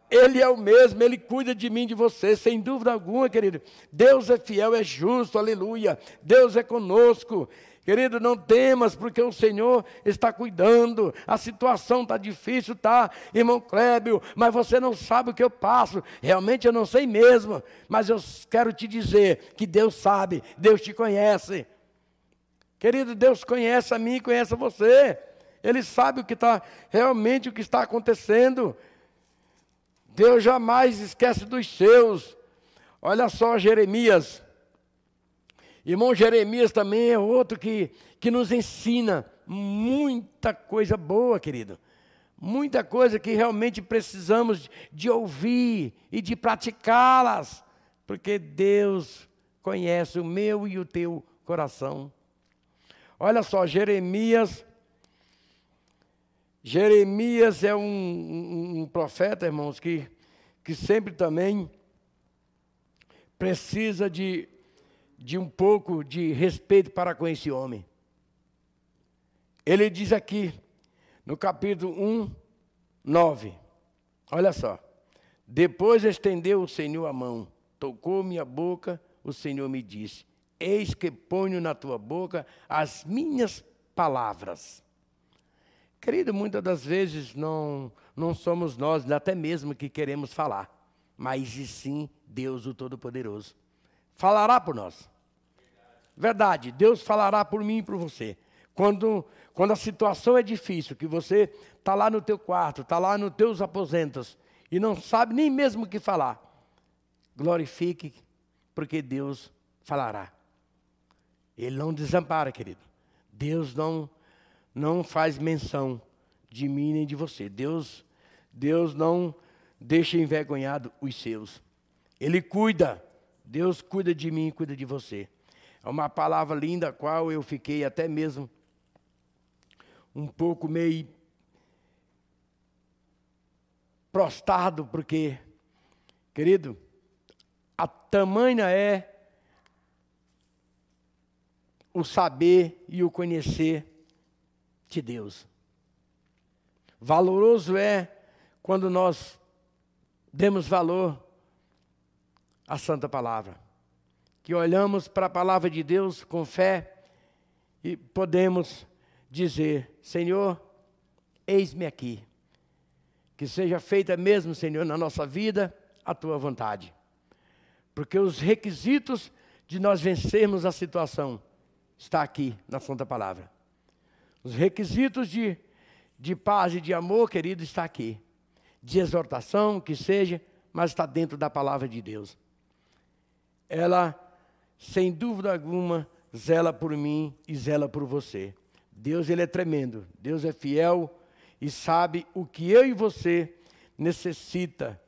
Ele é o mesmo, Ele cuida de mim, de você, sem dúvida alguma, querido. Deus é fiel, é justo, aleluia. Deus é conosco. Querido, não temas, porque o Senhor está cuidando. A situação está difícil, tá, irmão Clébio, mas você não sabe o que eu passo. Realmente eu não sei mesmo, mas eu quero te dizer que Deus sabe, Deus te conhece. Querido, Deus conhece a mim, conhece a você. Ele sabe o que está realmente o que está acontecendo. Deus jamais esquece dos seus. Olha só Jeremias. Irmão Jeremias também é outro que, que nos ensina muita coisa boa, querido. Muita coisa que realmente precisamos de ouvir e de praticá-las, porque Deus conhece o meu e o teu coração. Olha só, Jeremias. Jeremias é um, um, um profeta, irmãos, que, que sempre também precisa de, de um pouco de respeito para com esse homem. Ele diz aqui, no capítulo 1, 9, olha só. Depois estendeu o Senhor a mão, tocou minha boca, o Senhor me disse: Eis que ponho na tua boca as minhas palavras. Querido, muitas das vezes não, não somos nós, até mesmo que queremos falar, mas e sim Deus, o Todo-Poderoso. Falará por nós. Verdade, Deus falará por mim e por você. Quando, quando a situação é difícil, que você está lá no teu quarto, está lá nos teus aposentos e não sabe nem mesmo o que falar, glorifique, porque Deus falará. Ele não desampara, querido. Deus não não faz menção de mim nem de você. Deus Deus não deixa envergonhado os seus. Ele cuida. Deus cuida de mim, cuida de você. É uma palavra linda qual eu fiquei até mesmo um pouco meio prostrado, porque, querido, a tamanha é o saber e o conhecer de Deus. Valoroso é quando nós demos valor à Santa Palavra, que olhamos para a palavra de Deus com fé e podemos dizer: Senhor, eis-me aqui. Que seja feita mesmo, Senhor, na nossa vida a tua vontade. Porque os requisitos de nós vencermos a situação está aqui na Santa Palavra. Os requisitos de, de paz e de amor, querido, está aqui. De exortação, que seja, mas está dentro da palavra de Deus. Ela, sem dúvida alguma, zela por mim e zela por você. Deus ele é tremendo, Deus é fiel e sabe o que eu e você necessita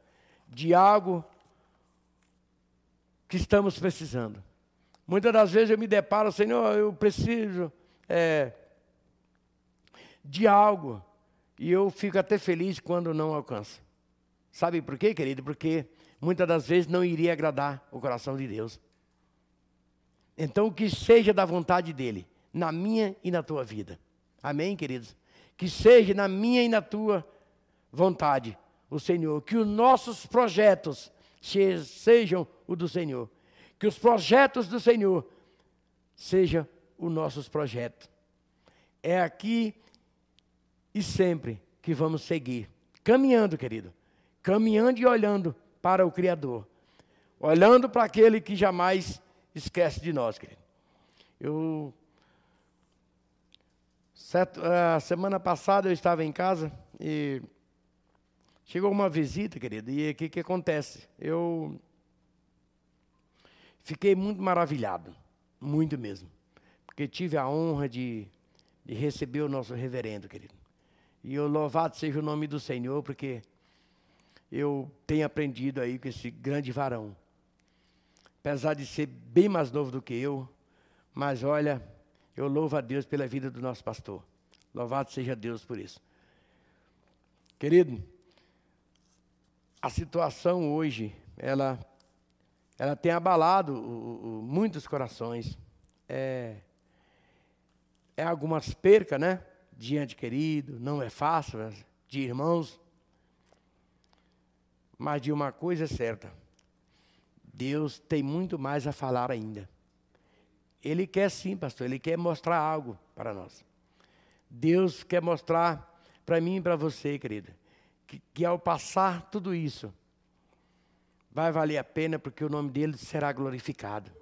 de algo que estamos precisando. Muitas das vezes eu me deparo, Senhor, eu preciso é, de algo e eu fico até feliz quando não alcanço. Sabe por quê, querido? Porque muitas das vezes não iria agradar o coração de Deus. Então, que seja da vontade dEle na minha e na tua vida. Amém, queridos? Que seja na minha e na tua vontade o Senhor. Que os nossos projetos sejam o do Senhor. Que os projetos do Senhor sejam os nossos projetos. É aqui e sempre que vamos seguir. Caminhando, querido. Caminhando e olhando para o Criador. Olhando para aquele que jamais esquece de nós, querido. Eu Certo, a semana passada eu estava em casa e chegou uma visita, querido, e o que, que acontece? Eu fiquei muito maravilhado, muito mesmo, porque tive a honra de, de receber o nosso reverendo, querido. E eu louvado seja o nome do Senhor, porque eu tenho aprendido aí com esse grande varão. Apesar de ser bem mais novo do que eu, mas olha, eu louvo a Deus pela vida do nosso pastor. Louvado seja Deus por isso. Querido, a situação hoje, ela, ela tem abalado o, o, muitos corações. É, é algumas percas, né? Diante querido, não é fácil, de irmãos. Mas de uma coisa é certa: Deus tem muito mais a falar ainda. Ele quer sim, pastor, ele quer mostrar algo para nós. Deus quer mostrar para mim e para você, querida, que, que ao passar tudo isso, vai valer a pena porque o nome dele será glorificado.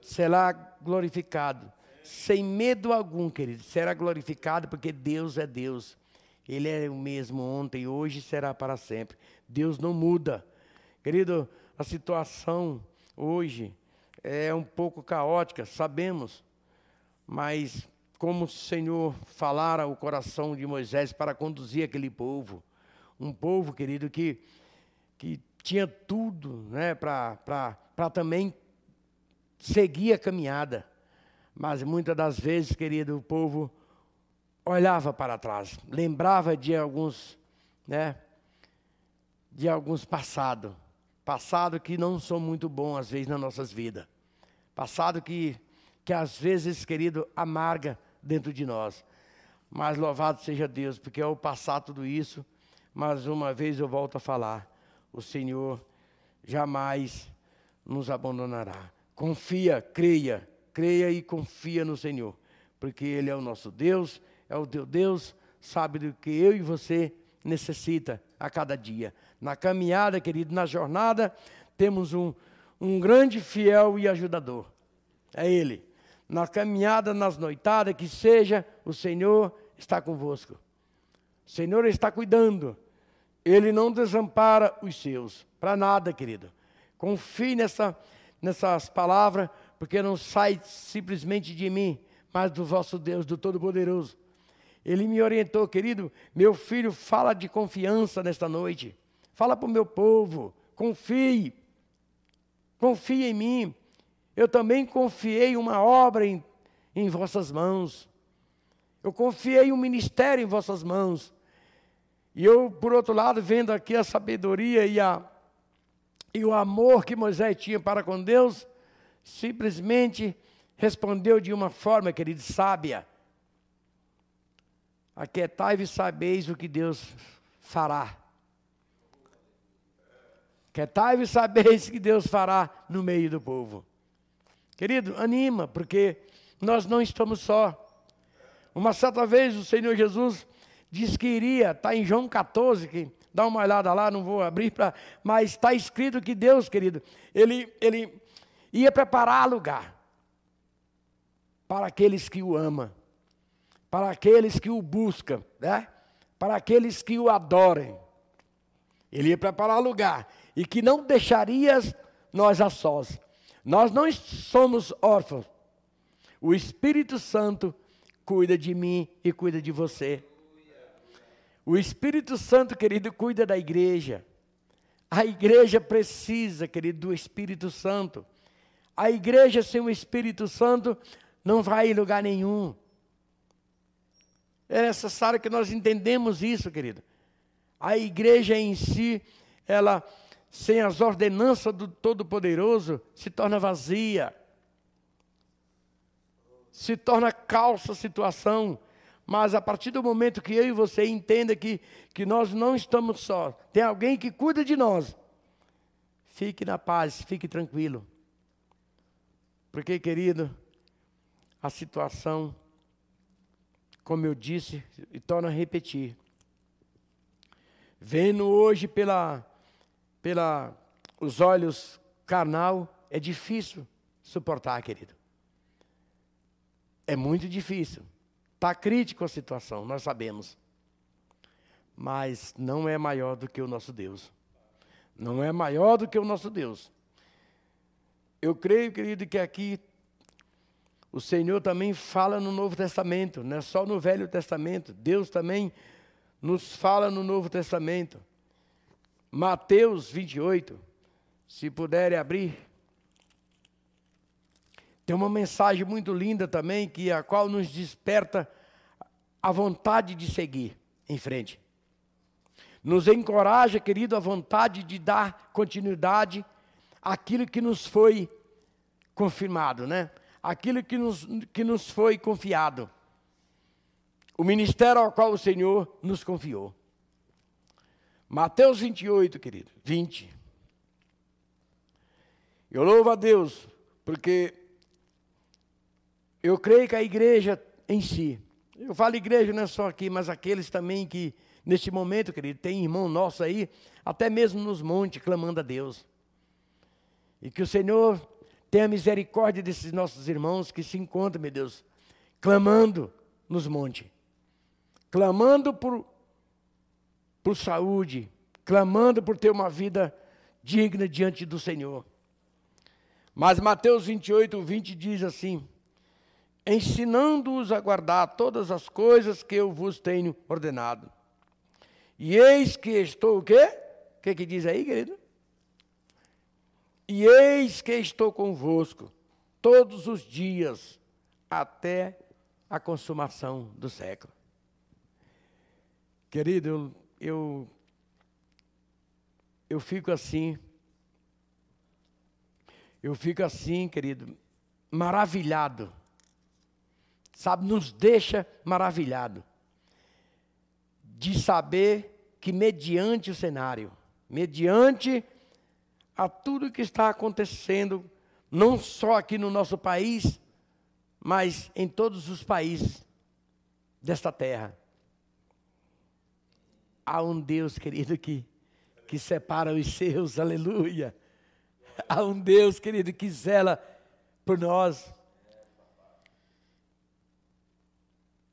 Será glorificado. Sem medo algum, querido. Será glorificado porque Deus é Deus. Ele é o mesmo ontem, hoje será para sempre. Deus não muda. Querido, a situação hoje é um pouco caótica, sabemos, mas como o Senhor falara o coração de Moisés para conduzir aquele povo. Um povo, querido, que, que tinha tudo né, para também seguir a caminhada. Mas muitas das vezes, querido, o povo olhava para trás, lembrava de alguns, né, de alguns passados, passado que não são muito bons às vezes nas nossas vidas, passado que que às vezes, querido, amarga dentro de nós. Mas louvado seja Deus, porque ao passar tudo isso, mais uma vez eu volto a falar, o Senhor jamais nos abandonará. Confia, creia, creia e confia no Senhor, porque Ele é o nosso Deus, é o teu Deus, sabe do que eu e você necessita a cada dia. Na caminhada, querido, na jornada, temos um, um grande fiel e ajudador. É Ele. Na caminhada, nas noitadas, que seja, o Senhor está convosco. O Senhor está cuidando. Ele não desampara os seus. Para nada, querido. Confie nessa, nessas palavras, porque não sai simplesmente de mim, mas do vosso Deus, do Todo-Poderoso. Ele me orientou, querido, meu filho, fala de confiança nesta noite. Fala para o meu povo, confie. Confie em mim. Eu também confiei uma obra em, em vossas mãos. Eu confiei um ministério em vossas mãos. E eu, por outro lado, vendo aqui a sabedoria e, a, e o amor que Moisés tinha para com Deus, simplesmente respondeu de uma forma, querido, sábia. Aquietai-vos e sabeis o que Deus fará. Aquietai-vos e sabeis o que Deus fará no meio do povo. Querido, anima, porque nós não estamos só. Uma certa vez o Senhor Jesus disse que iria, está em João 14, que dá uma olhada lá, não vou abrir para, mas está escrito que Deus, querido, ele, ele ia preparar lugar para aqueles que o amam para aqueles que o buscam, né? para aqueles que o adorem. Ele ia preparar lugar e que não deixarias nós a sós. Nós não somos órfãos. O Espírito Santo cuida de mim e cuida de você. O Espírito Santo, querido, cuida da igreja. A igreja precisa, querido, do Espírito Santo. A igreja sem o Espírito Santo não vai em lugar nenhum. É necessário que nós entendemos isso, querido. A igreja em si, ela, sem as ordenanças do Todo-Poderoso, se torna vazia. Se torna calça situação. Mas a partir do momento que eu e você entenda que, que nós não estamos só, tem alguém que cuida de nós, fique na paz, fique tranquilo. Porque, querido, a situação como eu disse e torno a repetir. Vendo hoje pela, pela os olhos carnal, é difícil suportar, querido. É muito difícil. Está crítico a situação, nós sabemos. Mas não é maior do que o nosso Deus. Não é maior do que o nosso Deus. Eu creio, querido, que aqui o Senhor também fala no Novo Testamento, não é só no Velho Testamento. Deus também nos fala no Novo Testamento. Mateus 28, se puderem abrir. Tem uma mensagem muito linda também, que a qual nos desperta a vontade de seguir em frente. Nos encoraja, querido, a vontade de dar continuidade àquilo que nos foi confirmado, né? Aquilo que nos, que nos foi confiado. O ministério ao qual o Senhor nos confiou. Mateus 28, querido, 20. Eu louvo a Deus, porque eu creio que a igreja em si, eu falo igreja não é só aqui, mas aqueles também que, neste momento, querido, tem irmão nosso aí, até mesmo nos montes, clamando a Deus. E que o Senhor Tenha misericórdia desses nossos irmãos que se encontram, meu Deus, clamando nos montes, clamando por, por saúde, clamando por ter uma vida digna diante do Senhor. Mas Mateus 28, 20 diz assim: ensinando-os a guardar todas as coisas que eu vos tenho ordenado. E eis que estou o quê? O que, que diz aí, querido? E eis que estou convosco todos os dias até a consumação do século. Querido, eu, eu, eu fico assim, eu fico assim, querido, maravilhado, sabe, nos deixa maravilhado de saber que mediante o cenário, mediante a tudo que está acontecendo, não só aqui no nosso país, mas em todos os países desta terra. Há um Deus, querido, que, que separa os seus, <laughs> aleluia. Há um Deus, querido, que zela por nós.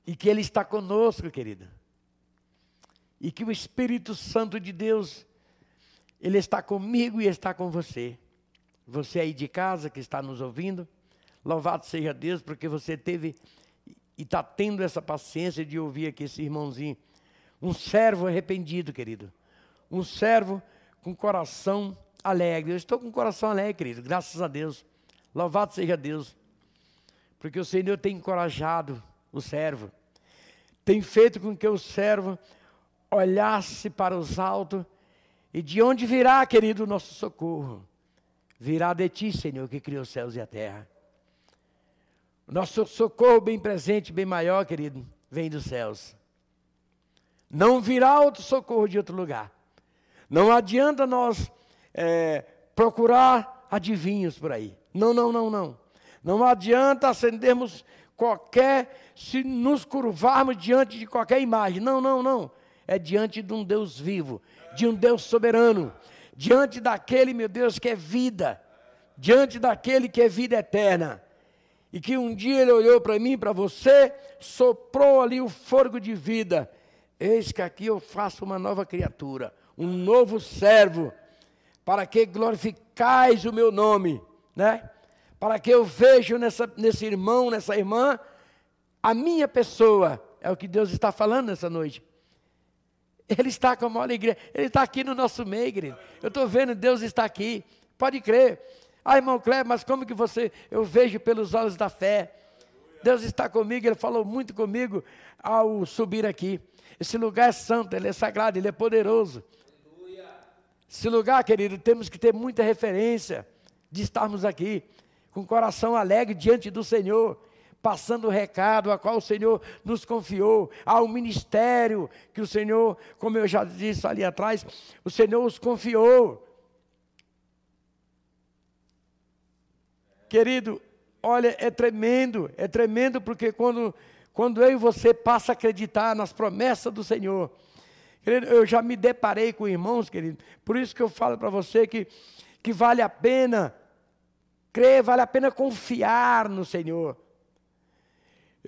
E que Ele está conosco, querido. E que o Espírito Santo de Deus, Ele está comigo e está com você. Você aí de casa que está nos ouvindo, Louvado seja Deus, porque você teve e está tendo essa paciência de ouvir aqui esse irmãozinho. Um servo arrependido, querido. Um servo com coração alegre. Eu estou com coração alegre, querido, graças a Deus. Louvado seja Deus. Porque o Senhor tem encorajado o servo. Tem feito com que o servo olhasse para os altos. E de onde virá, querido, o nosso socorro? Virá de ti, Senhor, que criou os céus e a terra. Nosso socorro bem presente, bem maior, querido, vem dos céus. Não virá outro socorro de outro lugar. Não adianta nós é, procurar adivinhos por aí. Não, não, não, não. Não adianta acendermos qualquer, se nos curvarmos diante de qualquer imagem. Não, não, não. É diante de um Deus vivo, de um Deus soberano, diante daquele, meu Deus, que é vida, diante daquele que é vida eterna e que um dia ele olhou para mim, para você, soprou ali o fogo de vida. Eis que aqui eu faço uma nova criatura, um novo servo, para que glorificais o meu nome, né? Para que eu veja nessa, nesse irmão, nessa irmã, a minha pessoa. É o que Deus está falando nessa noite. Ele está com a maior alegria. Ele está aqui no nosso meio, igreja. Eu estou vendo, Deus está aqui. Pode crer. Ah, irmão Cleber, mas como que você, eu vejo pelos olhos da fé. Deus está comigo, Ele falou muito comigo ao subir aqui. Esse lugar é santo, ele é sagrado, ele é poderoso. Esse lugar, querido, temos que ter muita referência de estarmos aqui, com o coração alegre diante do Senhor, passando o recado a qual o Senhor nos confiou, ao ministério que o Senhor, como eu já disse ali atrás, o Senhor os confiou. Querido, olha, é tremendo, é tremendo porque quando, quando eu e você passa a acreditar nas promessas do Senhor, querido, eu já me deparei com irmãos, querido, por isso que eu falo para você que, que vale a pena crer, vale a pena confiar no Senhor.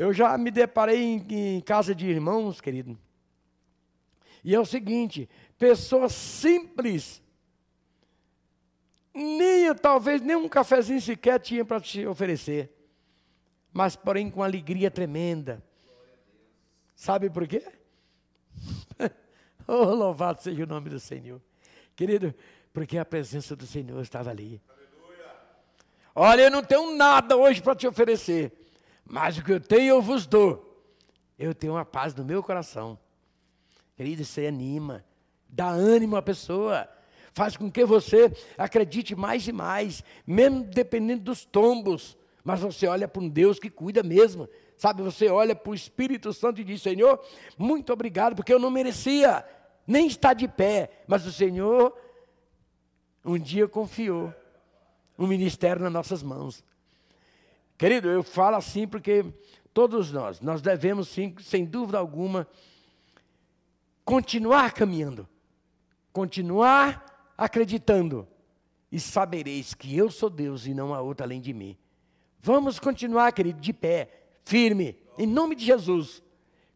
Eu já me deparei em, em casa de irmãos, querido, e é o seguinte: pessoas simples, nem talvez nem um cafezinho sequer tinha para te oferecer, mas porém com alegria tremenda. Sabe por quê? <laughs> oh, louvado seja o nome do Senhor. Querido, porque a presença do Senhor estava ali. Olha, eu não tenho nada hoje para te oferecer, mas o que eu tenho eu vos dou. Eu tenho uma paz no meu coração. Querido, isso aí anima, dá ânimo à pessoa faz com que você acredite mais e mais, mesmo dependendo dos tombos. Mas você olha para um Deus que cuida mesmo. Sabe, você olha para o Espírito Santo e diz: Senhor, muito obrigado, porque eu não merecia nem estar de pé, mas o Senhor um dia confiou um ministério nas nossas mãos. Querido, eu falo assim porque todos nós, nós devemos sim, sem dúvida alguma, continuar caminhando, continuar acreditando, e sabereis que eu sou Deus e não há outro além de mim. Vamos continuar, querido, de pé, firme, em nome de Jesus.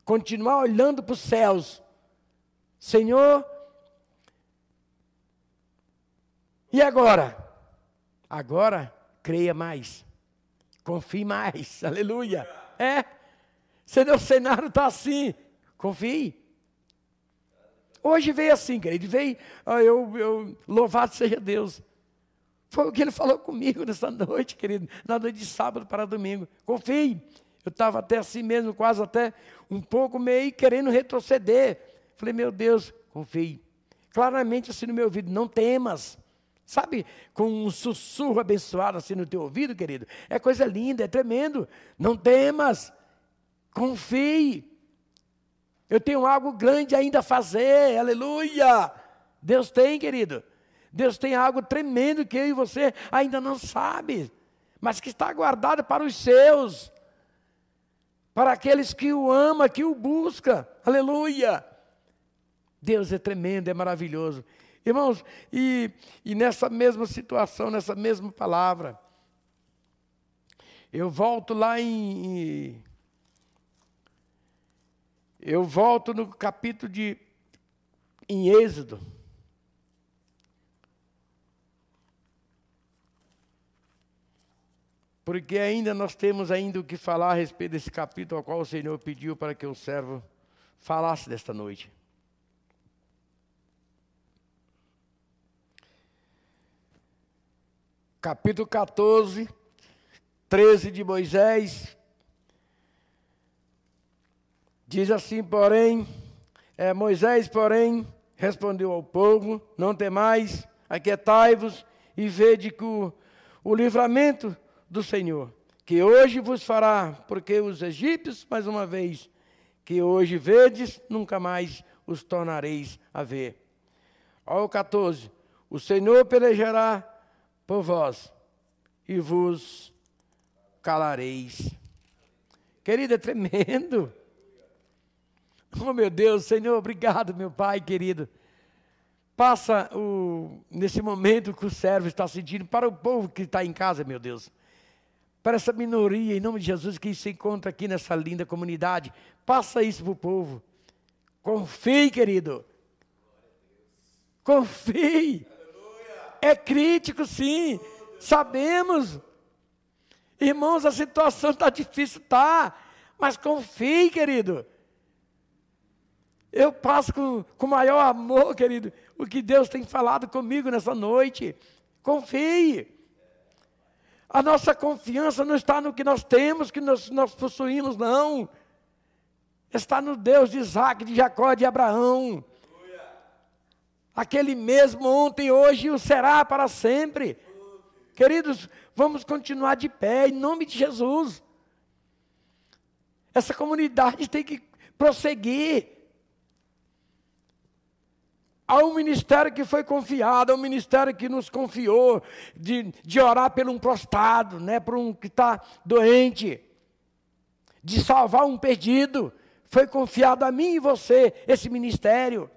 Continuar olhando para os céus. Senhor, e agora? Agora, creia mais. Confie mais, <laughs> aleluia. É, o cenário está assim, confie. Hoje veio assim, querido, veio, eu, eu, louvado seja Deus. Foi o que ele falou comigo nessa noite, querido, na noite de sábado para domingo. Confie. Eu estava até assim mesmo, quase até um pouco meio querendo retroceder. Falei, meu Deus, confie. Claramente assim no meu ouvido, não temas. Sabe, com um sussurro abençoado assim no teu ouvido, querido. É coisa linda, é tremendo. Não temas. Confie. Eu tenho algo grande ainda a fazer, aleluia. Deus tem, querido. Deus tem algo tremendo que eu e você ainda não sabe, mas que está guardado para os seus, para aqueles que o ama, que o busca, aleluia. Deus é tremendo, é maravilhoso. Irmãos, e, e nessa mesma situação, nessa mesma palavra, eu volto lá em, em eu volto no capítulo de em Êxodo. Porque ainda nós temos ainda o que falar a respeito desse capítulo ao qual o Senhor pediu para que o servo falasse desta noite. Capítulo 14, 13 de Moisés, Diz assim, porém, é, Moisés, porém, respondeu ao povo: Não temais, aquietai-vos e vede que o, o livramento do Senhor, que hoje vos fará, porque os egípcios, mais uma vez, que hoje vedes, nunca mais os tornareis a ver. Ao 14: O Senhor pelejará por vós e vos calareis. Querido, é tremendo. Oh, meu Deus, Senhor, obrigado, meu Pai querido. Passa o, nesse momento que o servo está sentindo para o povo que está em casa, meu Deus. Para essa minoria, em nome de Jesus, que se encontra aqui nessa linda comunidade. Passa isso para o povo. Confie, querido. Confie. É crítico, sim. Sabemos. Irmãos, a situação está difícil, tá. Mas confie, querido. Eu passo com, com maior amor, querido, o que Deus tem falado comigo nessa noite. Confie. A nossa confiança não está no que nós temos, que nós, nós possuímos, não. Está no Deus de Isaac, de Jacó, de Abraão. Aquele mesmo ontem, hoje e o será para sempre. Queridos, vamos continuar de pé em nome de Jesus. Essa comunidade tem que prosseguir. Há um ministério que foi confiado, há um ministério que nos confiou de, de orar por um prostrado, né, por um que está doente, de salvar um perdido. Foi confiado a mim e você esse ministério.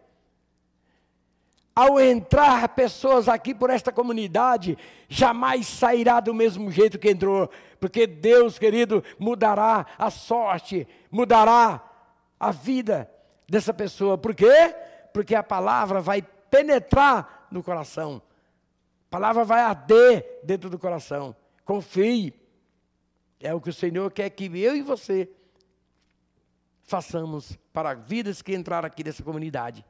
Ao entrar pessoas aqui por esta comunidade, jamais sairá do mesmo jeito que entrou, porque Deus, querido, mudará a sorte, mudará a vida dessa pessoa. Por quê? porque a palavra vai penetrar no coração. A palavra vai arder dentro do coração. Confie. É o que o Senhor quer que eu e você façamos para vidas que entraram aqui nessa comunidade.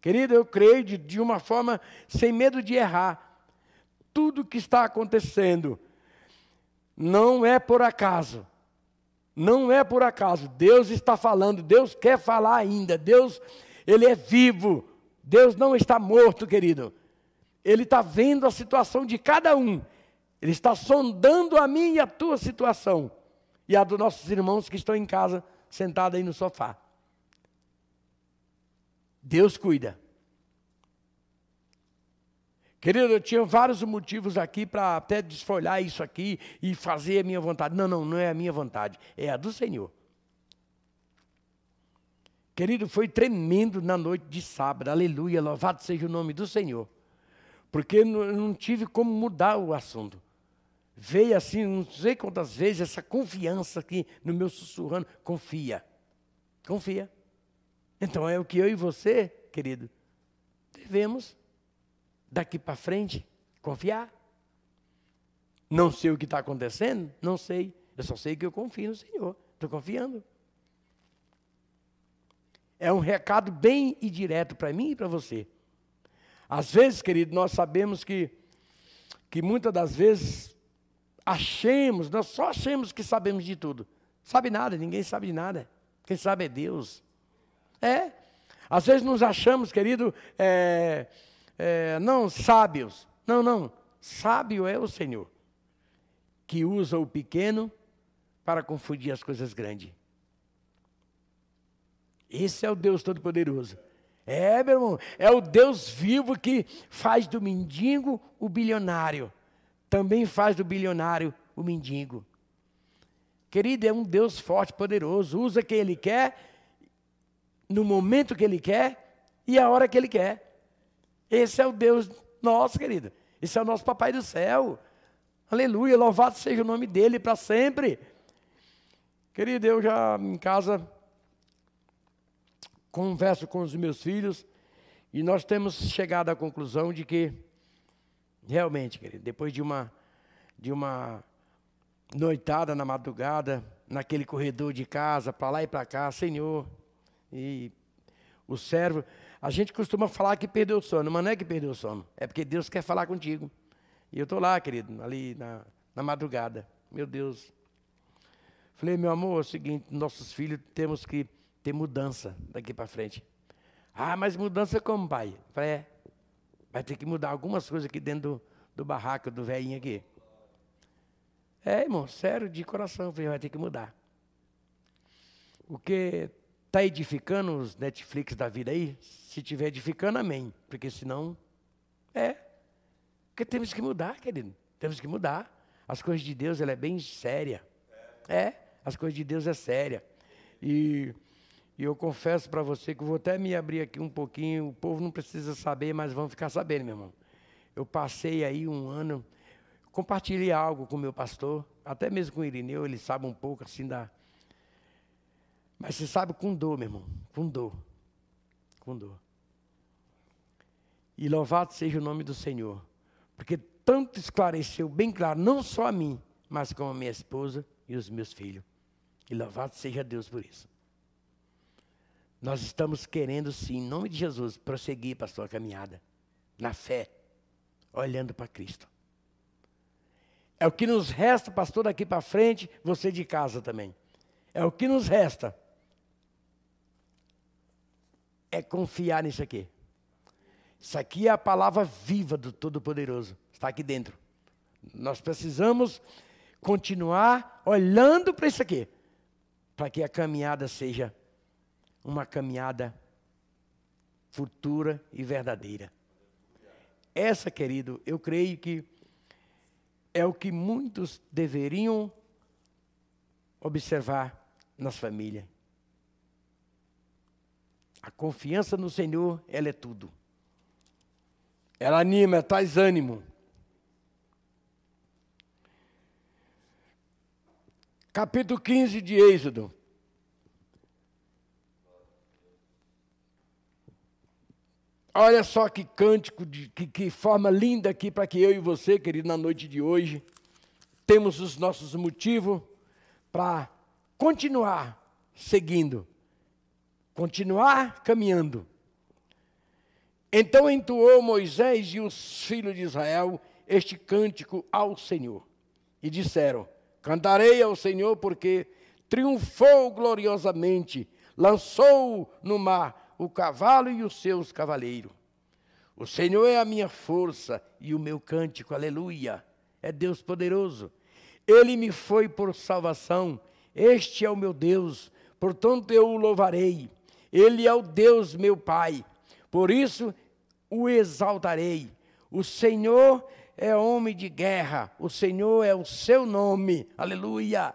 Querido, eu creio de, de uma forma sem medo de errar. Tudo que está acontecendo não é por acaso. Não é por acaso. Deus está falando, Deus quer falar ainda. Deus ele é vivo. Deus não está morto, querido. Ele está vendo a situação de cada um. Ele está sondando a minha e a tua situação. E a dos nossos irmãos que estão em casa, sentados aí no sofá. Deus cuida. Querido, eu tinha vários motivos aqui para até desfolhar isso aqui e fazer a minha vontade. Não, não, não é a minha vontade, é a do Senhor. Querido, foi tremendo na noite de sábado, aleluia, louvado seja o nome do Senhor. Porque eu não tive como mudar o assunto. Veio assim, não sei quantas vezes, essa confiança aqui no meu sussurrando. Confia, confia. Então é o que eu e você, querido, devemos, daqui para frente, confiar. Não sei o que está acontecendo? Não sei. Eu só sei que eu confio no Senhor. Estou confiando. É um recado bem e direto para mim e para você. Às vezes, querido, nós sabemos que, que muitas das vezes achemos, nós só achamos que sabemos de tudo. Sabe nada, ninguém sabe de nada. Quem sabe é Deus. É. Às vezes nos achamos, querido, é, é, não sábios. Não, não. Sábio é o Senhor, que usa o pequeno para confundir as coisas grandes. Esse é o Deus Todo-Poderoso. É, meu irmão, é o Deus vivo que faz do mendigo o bilionário. Também faz do bilionário o mendigo. Querido, é um Deus forte, poderoso. Usa quem Ele quer, no momento que Ele quer e a hora que Ele quer. Esse é o Deus nosso, querido. Esse é o nosso Papai do céu. Aleluia, louvado seja o nome dEle para sempre. Querido, eu já em casa converso com os meus filhos e nós temos chegado à conclusão de que, realmente, querido, depois de uma, de uma noitada na madrugada, naquele corredor de casa, para lá e para cá, Senhor, e o servo, a gente costuma falar que perdeu o sono, mas não é que perdeu o sono, é porque Deus quer falar contigo. E eu estou lá, querido, ali na, na madrugada, meu Deus. Falei, meu amor, é o seguinte, nossos filhos temos que ter mudança daqui para frente. Ah, mas mudança como, pai? Falei, é, vai ter que mudar algumas coisas aqui dentro do, do barraco do velhinho aqui. É, irmão, sério, de coração, falei, vai ter que mudar. O que está edificando os Netflix da vida aí, se estiver edificando, amém. Porque senão, é. Porque temos que mudar, querido. Temos que mudar. As coisas de Deus, ela é bem séria. É, as coisas de Deus é séria. E e eu confesso para você que vou até me abrir aqui um pouquinho, o povo não precisa saber, mas vão ficar sabendo, meu irmão. Eu passei aí um ano, compartilhei algo com o meu pastor, até mesmo com o Irineu, ele sabe um pouco assim da. Mas você sabe com dor, meu irmão, com dor. Com dor. E louvado seja o nome do Senhor, porque tanto esclareceu bem claro, não só a mim, mas como a minha esposa e os meus filhos. E louvado seja Deus por isso. Nós estamos querendo, sim, em nome de Jesus, prosseguir, pastor, a caminhada. Na fé, olhando para Cristo. É o que nos resta, pastor, daqui para frente, você de casa também. É o que nos resta. É confiar nisso aqui. Isso aqui é a palavra viva do Todo-Poderoso. Está aqui dentro. Nós precisamos continuar olhando para isso aqui. Para que a caminhada seja uma caminhada futura e verdadeira. Essa, querido, eu creio que é o que muitos deveriam observar nas famílias. A confiança no Senhor, ela é tudo. Ela anima, traz ânimo. Capítulo 15 de Êxodo. Olha só que cântico, de, que, que forma linda aqui para que eu e você, querido, na noite de hoje, temos os nossos motivos para continuar seguindo, continuar caminhando. Então entoou Moisés e os filhos de Israel este cântico ao Senhor. E disseram: Cantarei ao Senhor porque triunfou gloriosamente, lançou no mar o cavalo e os seus cavaleiros. O Senhor é a minha força e o meu cântico, aleluia. É Deus poderoso. Ele me foi por salvação. Este é o meu Deus, portanto eu o louvarei. Ele é o Deus meu Pai, por isso o exaltarei. O Senhor é homem de guerra, o Senhor é o seu nome, aleluia.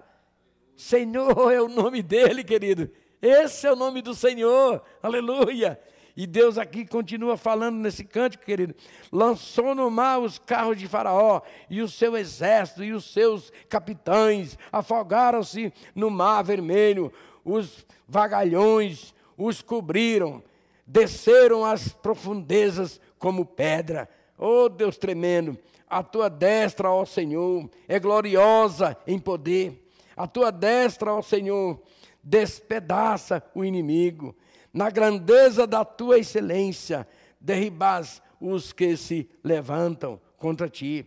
Senhor é o nome dele, querido. Esse é o nome do Senhor, aleluia. E Deus aqui continua falando nesse cântico, querido. Lançou no mar os carros de Faraó e o seu exército e os seus capitães afogaram-se no mar vermelho. Os vagalhões os cobriram, desceram às profundezas como pedra. Oh Deus tremendo, a tua destra, ó Senhor, é gloriosa em poder. A tua destra, ó Senhor, despedaça o inimigo. Na grandeza da tua excelência, derribas os que se levantam contra ti.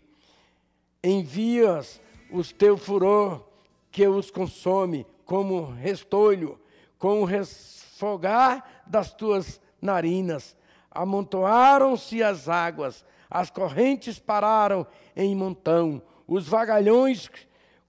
Envias os teu furor que os consome como restolho, com o resfogar das tuas narinas. Amontoaram-se as águas, as correntes pararam em montão, os vagalhões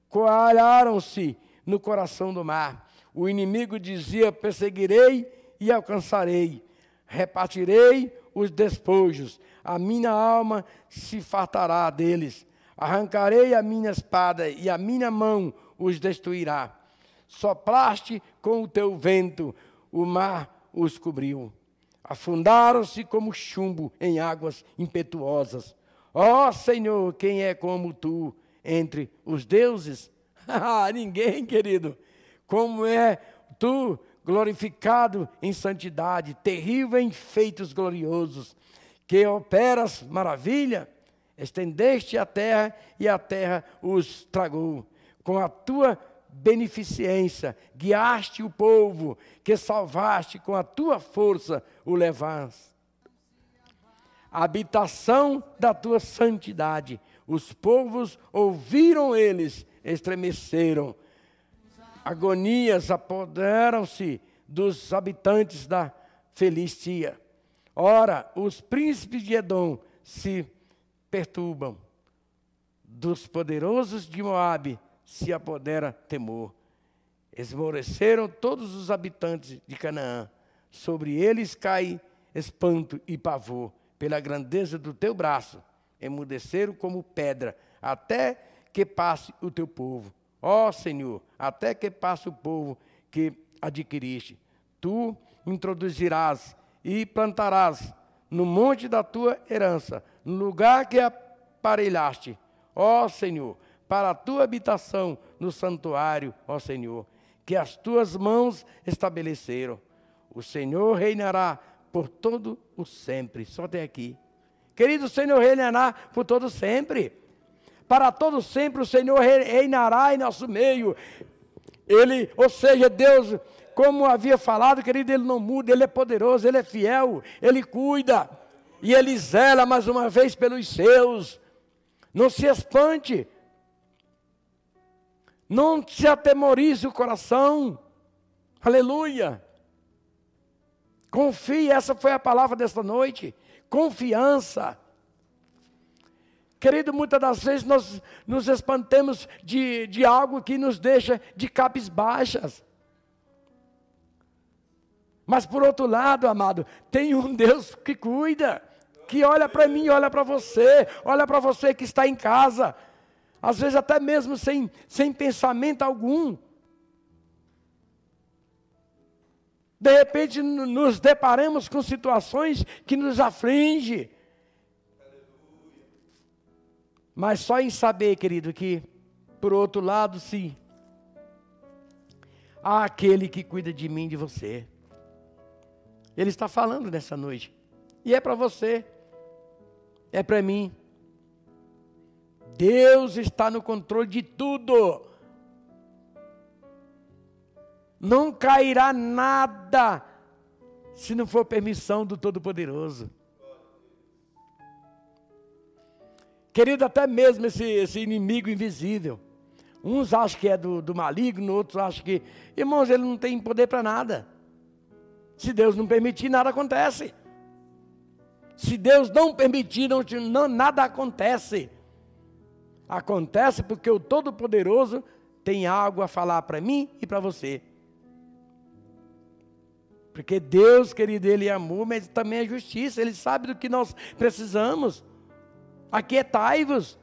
coalharam-se no coração do mar. O inimigo dizia: Perseguirei e alcançarei, repartirei os despojos, a minha alma se fartará deles. Arrancarei a minha espada e a minha mão os destruirá. Soplaste com o teu vento, o mar os cobriu. Afundaram-se como chumbo em águas impetuosas. Ó oh, Senhor, quem é como tu entre os deuses? <laughs> Ah, ninguém, querido. Como é tu glorificado em santidade, terrível em feitos gloriosos, que operas maravilha, estendeste a terra e a terra os tragou. Com a tua beneficência, guiaste o povo, que salvaste com a tua força o levaste. Habitação da tua santidade, os povos ouviram eles, estremeceram. Agonias apoderam-se dos habitantes da Filistia. Ora, os príncipes de Edom se perturbam. Dos poderosos de Moabe se apodera temor. Esmoreceram todos os habitantes de Canaã. Sobre eles cai espanto e pavor, pela grandeza do teu braço. Emudeceram como pedra, até que passe o teu povo. Ó Senhor, até que passe o povo que adquiriste. Tu introduzirás e plantarás no monte da tua herança, no lugar que aparelhaste. Ó Senhor, para a tua habitação no santuário, ó Senhor, que as tuas mãos estabeleceram. O Senhor reinará por todo o sempre. Só tem aqui. Querido, o Senhor reinará por todo sempre. Para todo sempre o Senhor reinará em nosso meio. Ele, ou seja, Deus, como havia falado, querido, ele não muda, ele é poderoso, ele é fiel, ele cuida. E ele zela mais uma vez pelos seus. Não se espante. Não se atemorize o coração. Aleluia. Confie, essa foi a palavra desta noite. Confiança. Querido, muitas das vezes nós nos espantemos de, de algo que nos deixa de capes baixas. Mas por outro lado, amado, tem um Deus que cuida, que olha para mim, olha para você, olha para você que está em casa, às vezes até mesmo sem, sem pensamento algum. De repente nos deparamos com situações que nos afligem. Mas só em saber, querido, que por outro lado, sim, há aquele que cuida de mim de você. Ele está falando nessa noite. E é para você. É para mim. Deus está no controle de tudo. Não cairá nada se não for permissão do Todo-Poderoso. Querido, até mesmo esse, esse, inimigo invisível. Uns acham que é do, do maligno, outros acham que. Irmãos, ele não tem poder para nada. Se Deus não permitir, nada acontece. Se Deus não permitir, não, não, nada acontece. Acontece porque o Todo-Poderoso tem algo a falar para mim e para você. Porque Deus, querido, Ele é amor, mas também é justiça. Ele sabe do que nós precisamos. Aquietai-vos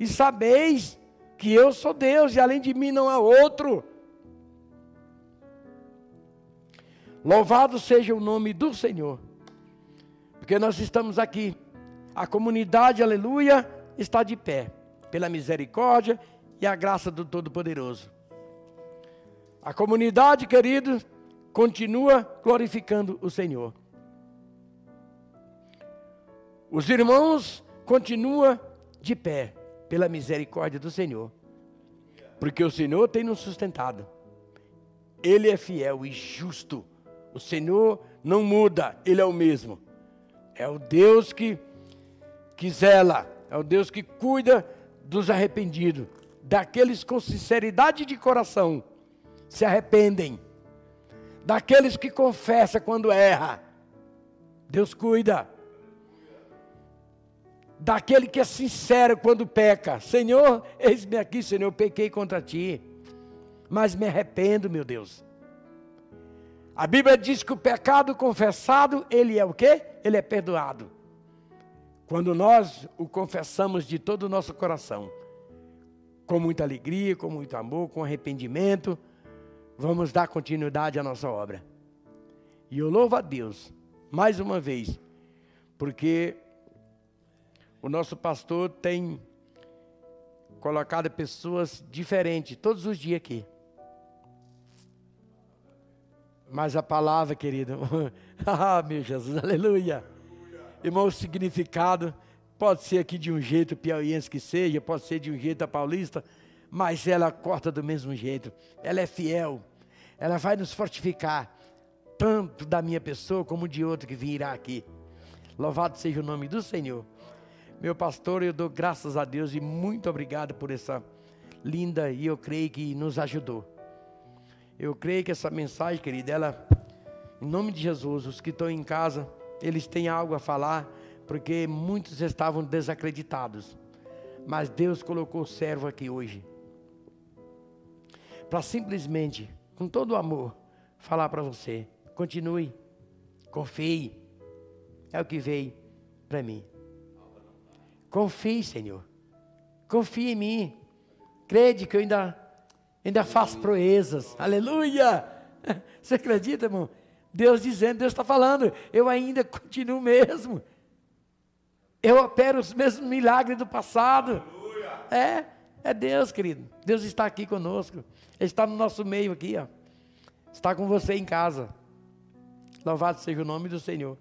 e sabeis que eu sou Deus e além de mim não há outro. Louvado seja o nome do Senhor, porque nós estamos aqui, a comunidade, aleluia, está de pé pela misericórdia e a graça do Todo-Poderoso. A comunidade, querido, continua glorificando o Senhor. Os irmãos continuam de pé pela misericórdia do Senhor. Porque o Senhor tem nos sustentado. Ele é fiel e justo. O Senhor não muda, Ele é o mesmo. É o Deus que, que zela, é o Deus que cuida dos arrependidos, daqueles com sinceridade de coração se arrependem, daqueles que confessam quando erra. Deus cuida. Daquele que é sincero quando peca. Senhor, eis-me aqui, Senhor, eu pequei contra ti mas me arrependo, meu Deus. A Bíblia diz que o pecado confessado, ele é o quê? Ele é perdoado. Quando nós o confessamos de todo o nosso coração, com muita alegria, com muito amor, com arrependimento, vamos dar continuidade à nossa obra. E eu louvo a Deus, mais uma vez, porque o nosso pastor tem colocado pessoas diferentes todos os dias aqui. Mas a palavra, querido, <laughs> ah, meu Jesus, aleluia. Irmão, o significado pode ser aqui de um jeito piauiense que seja, pode ser de um jeito paulista, mas ela corta do mesmo jeito. Ela é fiel. Ela vai nos fortificar, tanto da minha pessoa como de outro que virá aqui. Louvado seja o nome do Senhor. Meu pastor, eu dou graças a Deus e muito obrigado por essa linda e eu creio que nos ajudou. Eu creio que essa mensagem, querida, ela, em nome de Jesus, os que estão em casa, eles têm algo a falar, porque muitos estavam desacreditados. Mas Deus colocou o servo aqui hoje, para simplesmente, com todo o amor, falar para você: continue, confie, é o que veio para mim. Confie, Senhor, confie em mim, crede que eu ainda ainda faz proezas. <laughs> Aleluia! Você acredita, irmão? Deus dizendo, Deus está falando, eu ainda continuo mesmo. Eu opero os mesmos milagres do passado. Aleluia. É, é Deus, querido. Deus está aqui conosco. Ele está no nosso meio aqui, ó. Está com você em casa. Louvado seja o nome do Senhor.